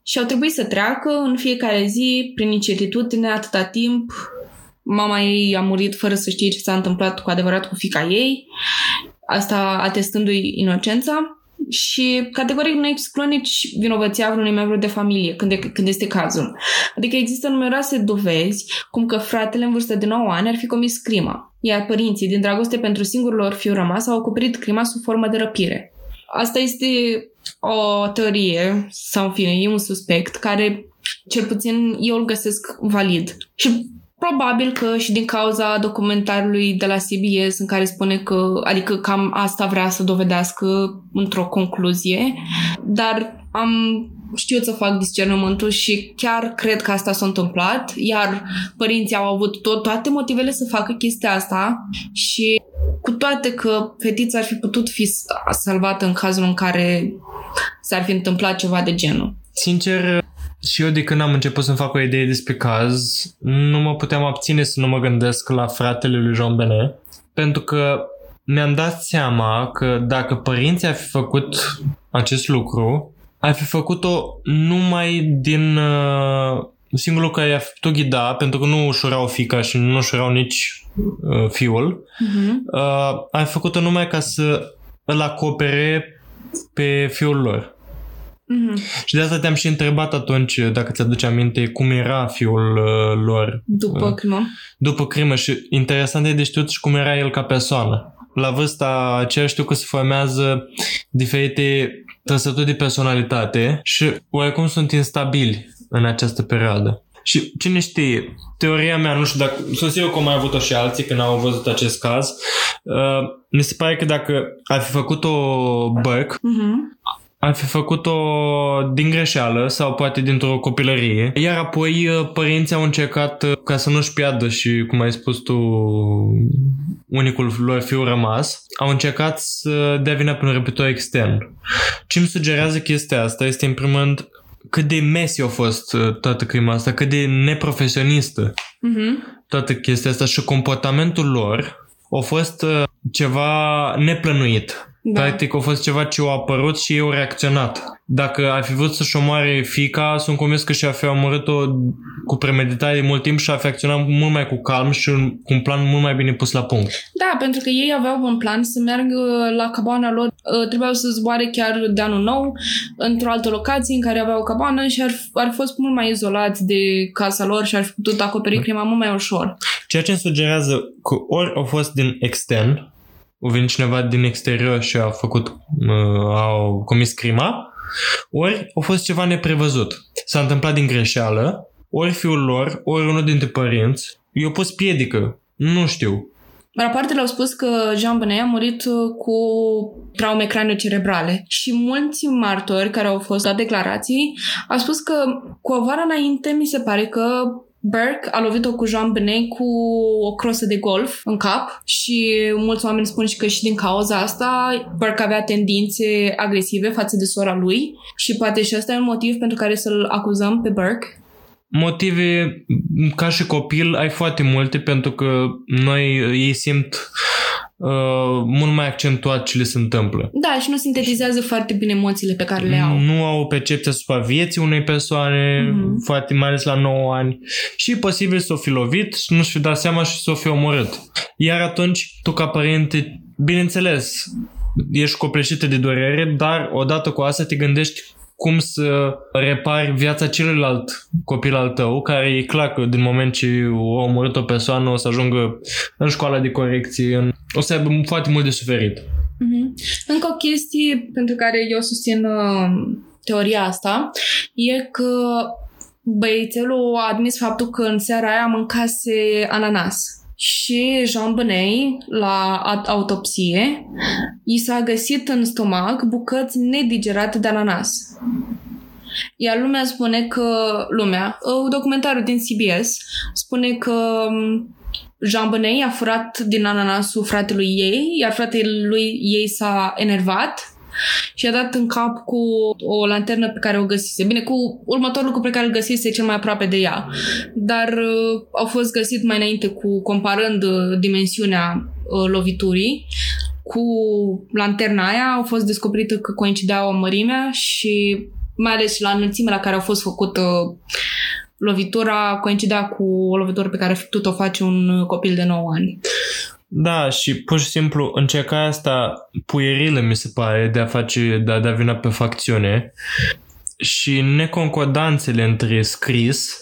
Și au trebuit să treacă în fiecare zi, prin incertitudine, atâta timp. Mama ei a murit fără să știe ce s-a întâmplat cu adevărat cu fica ei, asta atestându-i inocența și categoric nu exclud nici vinovăția vreunui membru de familie când, de, când este cazul. Adică există numeroase dovezi cum că fratele în vârstă de 9 ani ar fi comis crima, iar părinții, din dragoste pentru singurul lor fiu rămas, au acoperit crima sub formă de răpire. Asta este o teorie, sau în fine, e un suspect care cel puțin eu îl găsesc valid. Și Probabil că și din cauza documentarului de la CBS în care spune că, adică cam asta vrea să dovedească într-o concluzie, dar am știut să fac discernământul și chiar cred că asta s-a întâmplat, iar părinții au avut tot, toate motivele să facă chestia asta și cu toate că fetița ar fi putut fi salvată în cazul în care s-ar fi întâmplat ceva de genul. Sincer, și eu de când am început să-mi fac o idee despre caz, nu mă puteam abține să nu mă gândesc la fratele lui Jean Benet, pentru că mi-am dat seama că dacă părinții ar fi făcut acest lucru, ar fi făcut-o numai din uh, singurul care i-a putut ghida, pentru că nu ușurau fica și nu ușurau nici uh, fiul, uh-huh. uh, ar fi făcut-o numai ca să îl acopere pe fiul lor. Mm-hmm. Și de asta te-am și întrebat atunci, dacă ți-aduce aminte, cum era fiul uh, lor. După uh, crimă. După crimă și interesant e de știut și cum era el ca persoană. La vârsta aceea știu că se formează diferite trăsături de personalitate și oarecum sunt instabili în această perioadă. Și cine știe, teoria mea, nu știu dacă, sunt sigur că au mai avut-o și alții când au văzut acest caz, uh, mi se pare că dacă ar fi făcut-o Burke, uh-huh ar fi făcut-o din greșeală sau poate dintr-o copilărie. Iar apoi uh, părinții au încercat uh, ca să nu-și piardă și, cum ai spus tu, unicul lor fiu rămas, au încercat să dea vina pe un repetitor extern. Ce îmi sugerează chestia asta este, în primul rând, cât de messy a fost uh, toată crima asta, cât de neprofesionistă uh-huh. toată chestia asta și comportamentul lor a fost ceva neplănuit. Da. Practic a fost ceva ce a apărut și eu reacționat. Dacă ar fi vrut să-și omoare fica, sunt convins că și-ar fi omorât-o cu premeditare de mult timp și ar fi acționat mult mai cu calm și cu un plan mult mai bine pus la punct. Da, pentru că ei aveau un plan să meargă la cabana lor, ă, trebuiau să zboare chiar de anul nou, într-o altă locație în care aveau o cabană și ar, ar fost mult mai izolați de casa lor și ar fi putut acoperi crima mult mai ușor. Ceea ce îmi sugerează că ori au fost din extern, a venit cineva din exterior și a făcut, uh, au comis crima, ori a fost ceva neprevăzut. S-a întâmplat din greșeală, ori fiul lor, ori unul dintre părinți, i-a pus piedică. Nu știu. Rapoartele au spus că Jean Benet a murit uh, cu traume craniocerebrale și mulți martori care au fost la declarații au spus că cu o vară înainte mi se pare că Burke a lovit-o cu Jean Benet cu o crosă de golf în cap și mulți oameni spun și că și din cauza asta Burke avea tendințe agresive față de sora lui și poate și ăsta e un motiv pentru care să-l acuzăm pe Burke. Motive, ca și copil, ai foarte multe pentru că noi ei simt uh, mult mai accentuat ce le se întâmplă. Da, și nu sintetizează foarte bine emoțiile pe care le au. Nu au o percepție asupra vieții unei persoane, mm-hmm. foarte mai ales la 9 ani și posibil să o fi lovit și nu și dat seama și să o fi omorât. Iar atunci, tu ca părinte, bineînțeles, ești copleșită de durere, dar odată cu asta te gândești cum să repari viața celuilalt copil al tău, care e clar că din moment ce o omorât o persoană o să ajungă în școala de corecție, în... o să aibă foarte mult de suferit. Mm-hmm. Încă o chestie pentru care eu susțin uh, teoria asta e că băiețelul a admis faptul că în seara aia mâncase ananas și Jean Benet, la autopsie, i s-a găsit în stomac bucăți nedigerate de ananas. Iar lumea spune că, lumea, documentarul din CBS spune că Jean Benet a furat din ananasul fratelui ei, iar fratele lui ei s-a enervat și a dat în cap cu o lanternă pe care o găsise. Bine, cu următorul lucru pe care îl găsise cel mai aproape de ea. Dar uh, au fost găsit mai înainte cu comparând uh, dimensiunea uh, loviturii cu lanterna aia au fost descoperită că coincideau mărimea și mai ales la înălțimea la care au fost făcută lovitura coincidea cu o lovitură pe care tot o face un copil de 9 ani. Da, și pur și simplu încercarea asta puierilă, mi se pare, de a face, de a da vina pe facțiune și neconcordanțele între scris,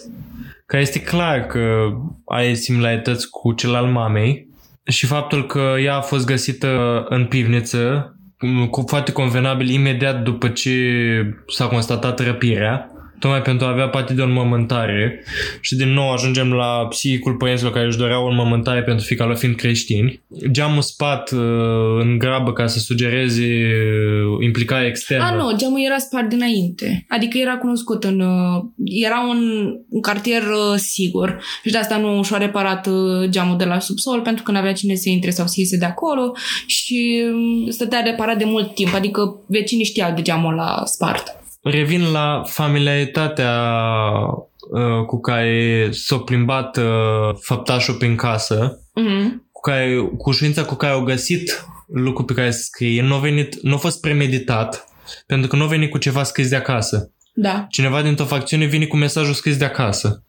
care este clar că ai similarități cu cel al mamei, și faptul că ea a fost găsită în pivniță cu foarte convenabil imediat după ce s-a constatat răpirea tocmai pentru a avea parte de o înmământare și din nou ajungem la psihicul părinților care își doreau o înmământare pentru fica lor fiind creștini. Geamul spat uh, în grabă ca să sugereze uh, implicarea externă. A, nu, geamul era spart dinainte. Adică era cunoscut în... Uh, era un, un cartier sigur și de asta nu și-a reparat geamul de la subsol pentru că nu avea cine să intre sau să iese de acolo și um, stătea reparat de mult timp, adică vecinii știau de geamul la spart revin la familiaritatea uh, cu care s-a plimbat uh, făptașul prin casă, mm-hmm. cu, care, cu ușurința cu care au găsit lucrul pe care se scrie, nu a, venit, nu a fost premeditat, pentru că nu a venit cu ceva scris de acasă. Da. Cineva dintr-o facțiune vine cu mesajul scris de acasă.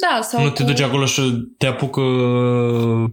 Da, sau Nu cu... te duci acolo și te apucă uh,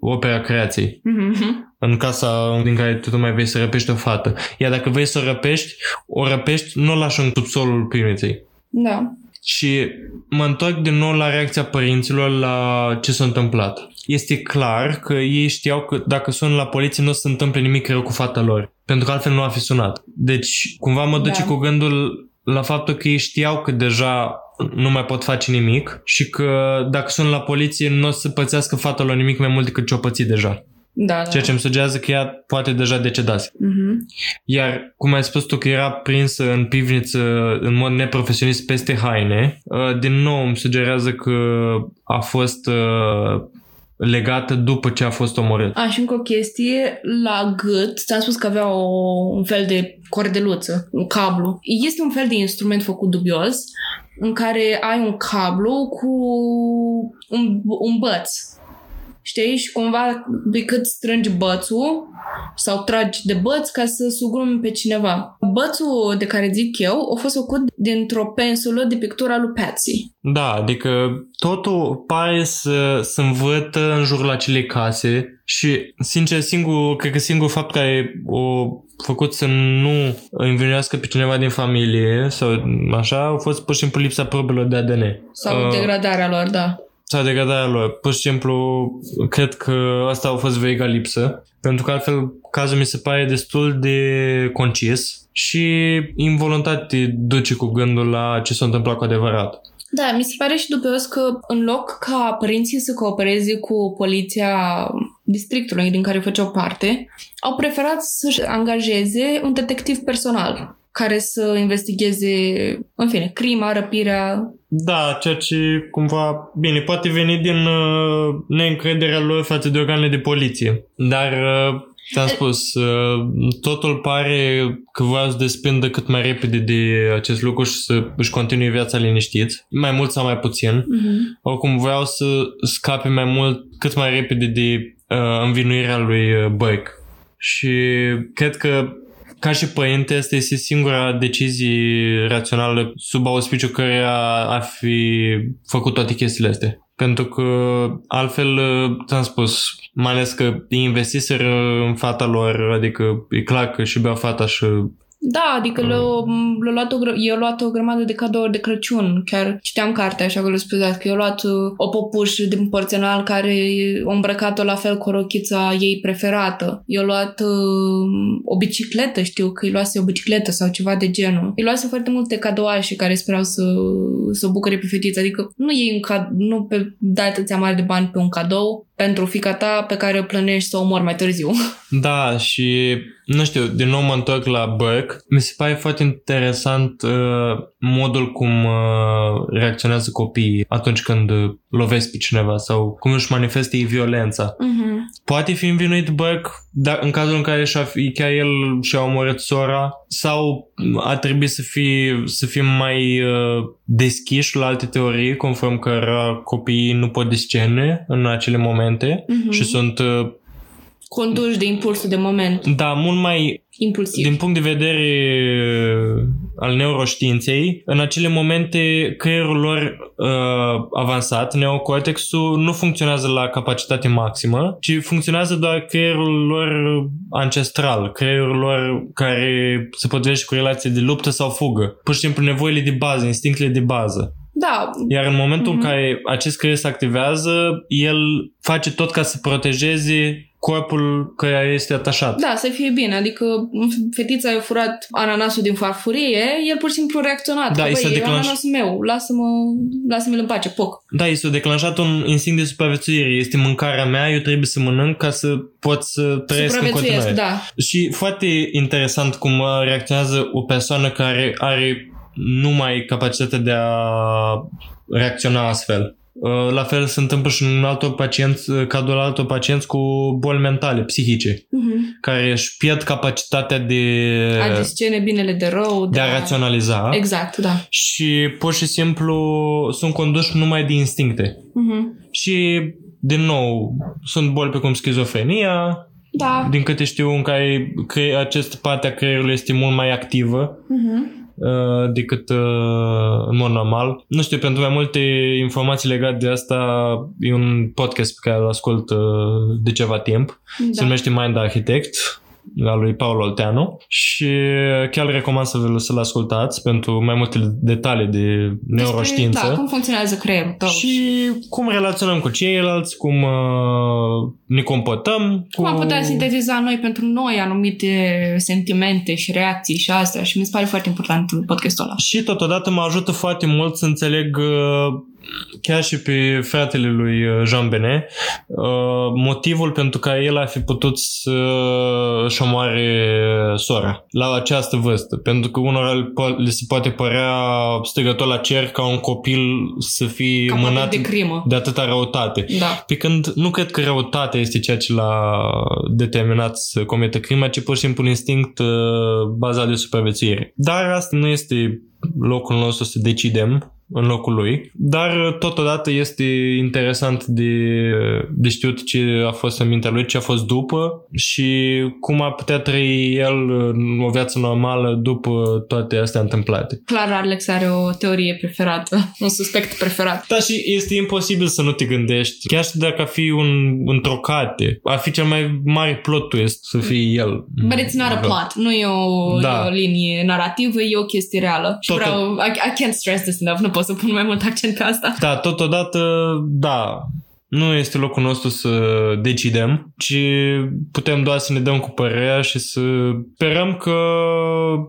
opera creației. Mm-hmm. În casa din care tu mai vrei să răpești o fată. Iar dacă vrei să o răpești, o răpești, nu o lași în subsolul primiței. Da. Și mă întorc din nou la reacția părinților la ce s-a întâmplat. Este clar că ei știau că dacă sun la poliție nu o să se întâmple nimic rău cu fata lor. Pentru că altfel nu a fi sunat. Deci cumva mă duce da. cu gândul la faptul că ei știau că deja nu mai pot face nimic și că dacă sunt la poliție nu o să pățească fata lor nimic mai mult decât ce-o pățit deja. Da, da. Ceea ce îmi sugerează că ea poate deja decedase. Uh-huh. Iar, cum ai spus tu că era prinsă în pivniță în mod neprofesionist peste haine, uh, din nou îmi sugerează că a fost uh, legată după ce a fost omorât. A, și încă o chestie, la gât, ți-am spus că avea o, un fel de cordeluță, un cablu. Este un fel de instrument făcut dubios în care ai un cablu cu un, un băț. Știi? Și cumva de cât strângi bățul sau tragi de băț ca să sugrumi pe cineva. Bățul de care zic eu a fost făcut dintr-o pensulă de pictura lui Patsy. Da, adică totul pare să se învătă în jurul acelei case și, sincer, singur, cred că singurul fapt care o făcut să nu învinuiască pe cineva din familie sau așa, a fost pur și simplu lipsa probelor de ADN. Sau uh, degradarea lor, da. Sau degradarea lor. Pur și simplu, cred că asta a fost veiga lipsă. Pentru că altfel cazul mi se pare destul de concis și involuntar te duce cu gândul la ce s-a întâmplat cu adevărat. Da, mi se pare și dubios că în loc ca părinții să coopereze cu poliția districtului din care făceau parte, au preferat să-și angajeze un detectiv personal care să investigheze, în fine, crima, răpirea. Da, ceea ce cumva, bine, poate veni din uh, neîncrederea lor față de organele de poliție. Dar uh, Ți-am spus, uh, totul pare că vreau să desprindă cât mai repede de acest lucru și să își continue viața liniștit, mai mult sau mai puțin. Uh-huh. Oricum vreau să scape mai mult, cât mai repede de uh, învinuirea lui uh, Burke. Și cred că ca și părinte, asta este singura decizie rațională sub auspiciu care a fi făcut toate chestiile astea. Pentru că altfel, ți-am spus, mai ales că investiseră în fata lor, adică e clar că și bea fata și da, adică uh. le-a luat o, eu luat o grămadă de cadouri de Crăciun. Chiar citeam cartea așa că le spunea că eu luat uh, o popușă din porțional care a îmbrăcat-o la fel cu rochița ei preferată. Eu luat uh, o bicicletă, știu că îi luase o bicicletă sau ceva de genul. Îi luase foarte multe cadouașe care sperau să, să o bucure pe fetiță. Adică nu e un cad- nu pe dai atâția mari de bani pe un cadou pentru fica ta pe care o plănești să o omori mai târziu. Da, și nu știu, din nou mă întorc la Burke. Mi se pare foarte interesant uh, modul cum uh, reacționează copiii atunci când uh, lovesc pe cineva sau cum își manifestă ei violența. Mm-hmm. Poate fi învinuit Burke dar în cazul în care și-a, fi- chiar el și-a omorât sora sau a trebuit să fie, să fim mai uh, deschiși la alte teorii conform că copiii nu pot discerne în acele momente Mhm. și sunt uh, Conduși de impulsul de moment. da, mult mai Impulsiv. din punct de vedere uh, al neuroștiinței, în acele momente creierul lor uh, avansat, neocortexul, nu funcționează la capacitate maximă, ci funcționează doar creierul lor ancestral, creierul lor care se potrivește cu relații de luptă sau fugă. Pur și simplu nevoile de bază, instinctele de bază. Da, Iar în momentul Mhm. în care acest creier se activează, el face tot ca să protejeze corpul care este atașat. da, să fie bine. Adică fetița i-a furat ananasul din farfurie, el pur și simplu a reacționat. Da, Că, i s-a băi, e declanș- ananasul meu, lasă-mă, lasă-mi-l în pace, poc. Da, este declanșat un instinct de supraviețuire. Este mâncarea mea, eu trebuie să mănânc ca să pot să trăiesc în Supraviețuiesc, continuare. da. Și foarte interesant cum uh, reacționează o persoană care are numai capacitatea de a reacționa astfel. Uh, La fel se întâmplă și în altor pacienți, uh, cadrul altor pacienți cu boli mentale, psihice, Mhm. care își pierd capacitatea de, A discerne binele de rău. de a raționaliza Exact, da. și pur și simplu sunt conduși numai de instincte. Mhm. Și, din nou, sunt boli pe cum schizofrenia, Da. din câte știu, în care cre- acest parte a creierului este mult mai activă Mhm. Uh, decât uh, în mod normal. Nu știu, pentru mai multe informații legate de asta, e un podcast pe care îl ascult uh, de ceva timp. Se Da. numește Mind Architect al lui Paul Olteanu și chiar recomand să vă să-l ascultați pentru mai multe detalii de neuroștiință. Despre, da, cum funcționează creierul tău. și cum relaționăm cu ceilalți, cum uh, ne comportăm. Cum cu... am putea sintetiza noi pentru noi anumite sentimente și reacții și astea și mi se pare foarte important în podcastul ăla. Și totodată mă ajută foarte mult să înțeleg uh, chiar și pe fratele lui uh, Jean Benet uh, motivul pentru care el ar fi putut să își omoare sora la această vârstă. Pentru că unora le po- le se poate părea strigător la cer ca un copil să fie Capabil mânat de crimă. de atâta răutate. Da. Pe când nu cred că răutatea este ceea ce l-a determinat să comită crima, ci pur și simplu un instinct uh, bazat de supraviețuire. Dar asta nu este locul nostru să decidem în locul lui, dar uh, totodată este interesant de, de știut ce a fost în mintea lui, ce a fost după și cum a putea trăi el în o viață normală după toate astea întâmplate. Clar, Alex are o teorie preferată, un suspect preferat. Da, și este imposibil să nu te gândești. Chiar și dacă ar fi un, într-o carte, ar fi cel mai mare plot twist să fie el. But it's not a plot. Nu e o, Da. e o linie narrativă, e o chestie reală. Și Tot- vreau, I, I can't stress this enough, nu pot să pun mai mult accent pe asta. Da, totodată, da, nu este locul nostru să decidem, ci putem doar să ne dăm cu părerea și să sperăm că...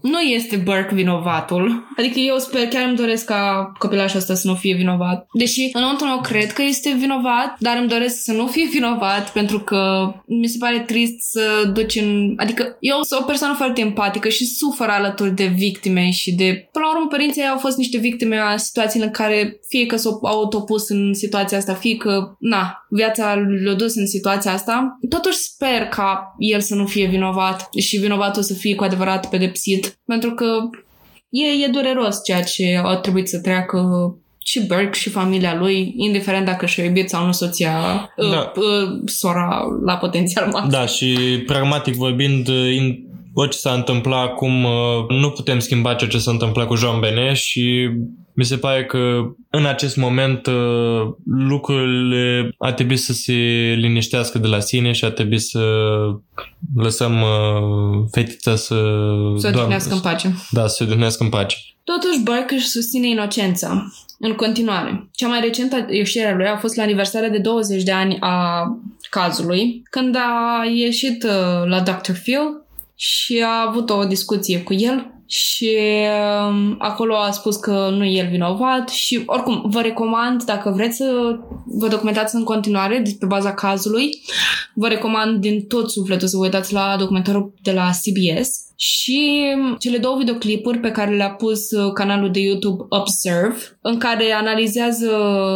Nu este Burke vinovatul. Adică eu sper, chiar îmi doresc ca copilașul ăsta să nu fie vinovat. Deși înăuntru meu cred că este vinovat, dar îmi doresc să nu fie vinovat pentru că mi se pare trist să duci în... Adică eu sunt o persoană foarte empatică și sufer alături de victime și de... Până la urmă, părinții ei au fost niște victime a situației în care fie că s-au autopus în situația asta, fie că, na, viața le-a dus în situația asta. Totuși sper ca el să nu fie vinovat și vinovatul să fie cu adevărat pedepsit, pentru că e, e dureros ceea ce a trebuit să treacă și Burke și familia lui, indiferent dacă și-a iubit sau nu soția, Da. da. uh, uh, sora la potențial maxim. Da, și pragmatic vorbind, in, orice s-a întâmplat acum, uh, nu putem schimba ceea ce s-a întâmplat cu Jean Benet și mi se pare că în acest moment uh, lucrurile ar trebui să se liniștească de la sine și ar trebui să lăsăm uh, fetița să... Să o odihnească în pace. Da, să se odihnească în pace. Totuși, Burke își susține inocența. În continuare, cea mai recentă ieșire a lui a fost la aniversarea de 20 de ani a cazului, când a ieșit uh, la Dr. Phil și a avut o discuție cu el și um, acolo a spus că nu e el vinovat și oricum vă recomand dacă vreți să vă documentați în continuare pe baza cazului, vă recomand din tot sufletul să vă uitați la documentarul de la CBS și cele două videoclipuri pe care le-a pus uh, canalul de YouTube Observe, în care analizează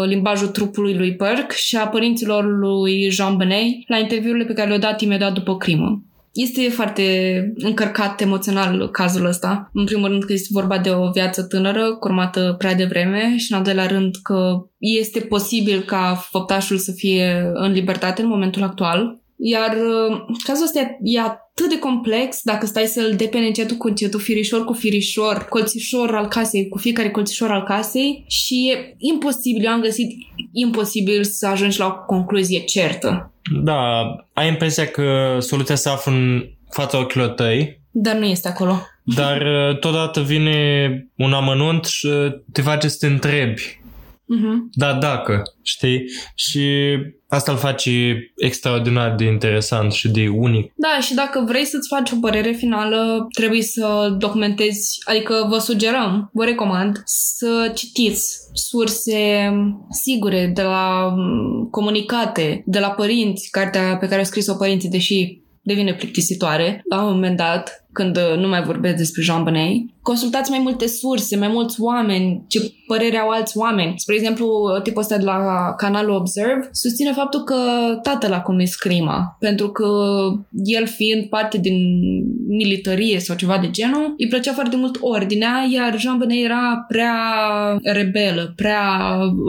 limbajul trupului lui Burke și a părinților lui Jean Benet la interviurile pe care le-au dat imediat după crimă. Este foarte încărcat emoțional cazul ăsta. În primul rând că este vorba de o viață tânără, curmată prea devreme și în al doilea rând că este posibil ca făptașul să fie în libertate în momentul actual. Iar uh, cazul ăsta e atât de complex dacă stai să-l depene încetul cu încetul, firișor cu firișor, colțișor al casei, cu fiecare colțișor al casei și e imposibil, eu am găsit imposibil să ajungi la o concluzie certă. Da, ai impresia că soluția se află în fața ochilor tăi, Dar nu este acolo. dar uh, totodată vine un amănunt și uh, te face să te întrebi. Mhm. Da, dacă, știi? Și asta îl face extraordinar de interesant și de unic. Da, și dacă vrei să-ți faci o părere finală, trebuie să documentezi, adică vă sugerăm, vă recomand să citiți surse sigure de la mm, comunicate, de la părinți, cartea pe care au scris-o părinții, deși devine plictisitoare la un moment dat, când uh, nu mai vorbesc despre Jean Benet. Consultați mai multe surse, mai mulți oameni, ce părere au alți oameni. Spre exemplu, tipul ăsta de la canalul Observe susține faptul că tatăl a comis crima, pentru că el fiind parte din militarie sau ceva de genul, îi plăcea foarte mult ordinea, iar Jean Benet era prea rebelă, prea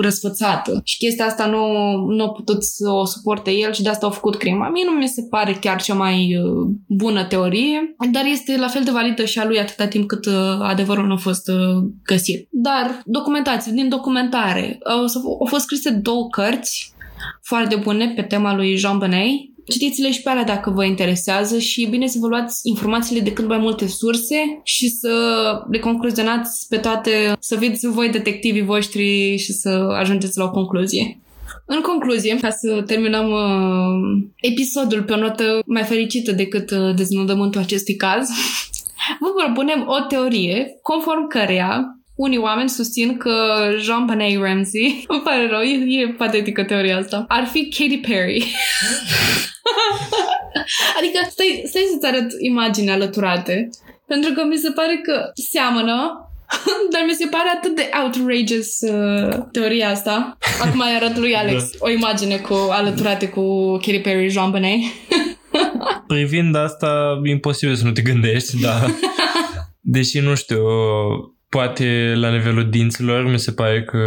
răsfățată. Și chestia asta nu, nu a putut să o suporte el și de asta au făcut crima. Mie nu mi se pare chiar cea mai uh, bună teorie, dar este la fel de validă și a lui atâta timp cât uh, adevărul nu a fost uh, găsit. Dar documentați, din documentare, au, au fost scrise două cărți foarte bune pe tema lui Jean Benet. Citiți-le și pe alea dacă vă interesează și e bine să vă luați informațiile de cât mai multe surse și să le concluzionați pe toate, să fiți voi detectivii voștri și să ajungeți la o concluzie. În concluzie, ca să terminăm uh, episodul pe o notă mai fericită decât uh, deznodământul acestui caz, vă propunem o teorie conform căreia unii oameni susțin că Jean Benet Ramsey, îmi pare rău, e, e patetică teoria asta, ar fi Katy Perry. adică stai, stai să-ți arăt imagini alăturate, pentru că mi se pare că seamănă, dar mi se pare atât de outrageous uh, teoria asta. Acum mai arăt lui Alex o imagine cu alăturate cu Katy Perry, Jean Benet. Privind asta, e imposibil să nu te gândești, dar deși nu știu, poate la nivelul dinților mi se pare că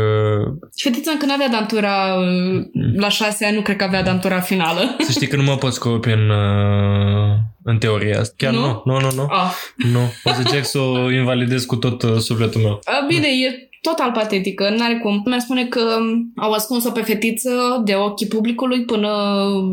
Și fetița încă n-avea dantura uh, la șase ani, nu cred că avea dantura finală. să știi că nu mă pot scopi în, uh, în teoria asta. Chiar Nu? nu, nu, nu, nu. Ah. Nu, o să încerc să o invalidez cu tot uh, sufletul meu. A, Bine, e total patetică, n-are cum. Mi-ar spune că um, au ascuns-o pe fetiță de ochii publicului până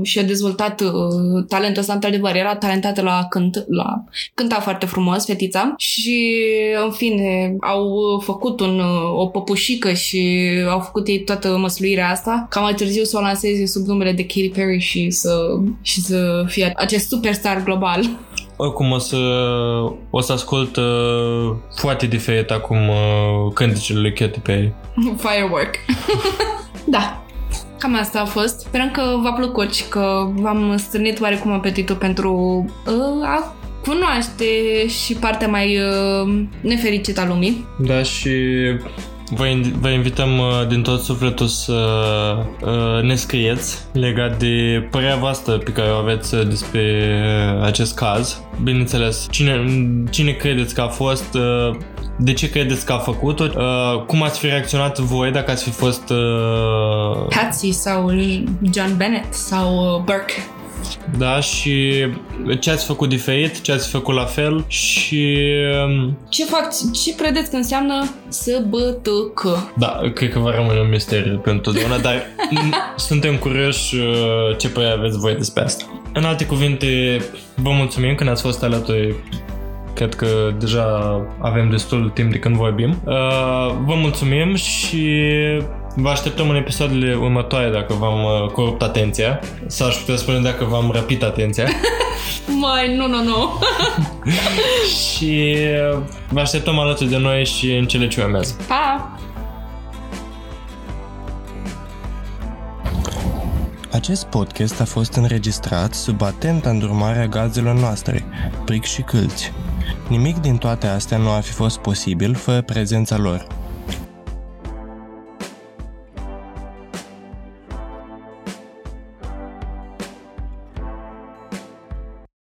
și-a dezvoltat uh, talentul ăsta. Într-adevăr, era talentată la cânt, la cânta foarte frumos, fetița. Și, în fine, au făcut un, uh, o păpușică și au făcut ei toată măsluirea asta, ca mai târziu să o lanseze sub numele de Katy Perry și să, și să fie acest superstar global. Oricum o să, o să ascult uh, foarte diferit acum uh, cântecele lui Katy Perry. Firework. da. Cam asta a fost. Sperăm că v-a plăcut și că v-am strânit oarecum apetitul pentru uh, a cunoaște și partea mai uh, nefericită a lumii. Da, și vă, in- vă invităm uh, din tot sufletul să uh, ne scrieți legat de părerea voastră pe care o aveți uh, despre uh, acest caz. Bineînțeles, cine, cine credeți că a fost, uh, de ce credeți că a făcut-o, uh, cum ați fi reacționat voi dacă ați fi fost uh, Patsy sau John Bennett sau uh, Burke. Da, și ce ați făcut diferit, ce ați făcut la fel și um, Ce fac, ce credeți că înseamnă SBTC? Da, cred că va rămâne un misteriu pentru totdeauna, dar m- suntem curioși uh, ce părere aveți voi despre asta. În alte cuvinte, vă mulțumim că ne-ați fost alături Cred că deja avem destul timp de când vorbim. Uh, vă mulțumim și vă așteptăm în episoadele următoare dacă v-am uh, corupt atenția. Sau aș putea spune dacă v-am răpit atenția. Mai, nu, nu, nu. și vă așteptăm alături de noi și în cele ce urmează. Pa! Acest podcast a fost înregistrat sub atenta îndrumarea gazelor noastre, Pric și Câlți. Nimic din toate astea nu ar fi fost posibil fără prezența lor.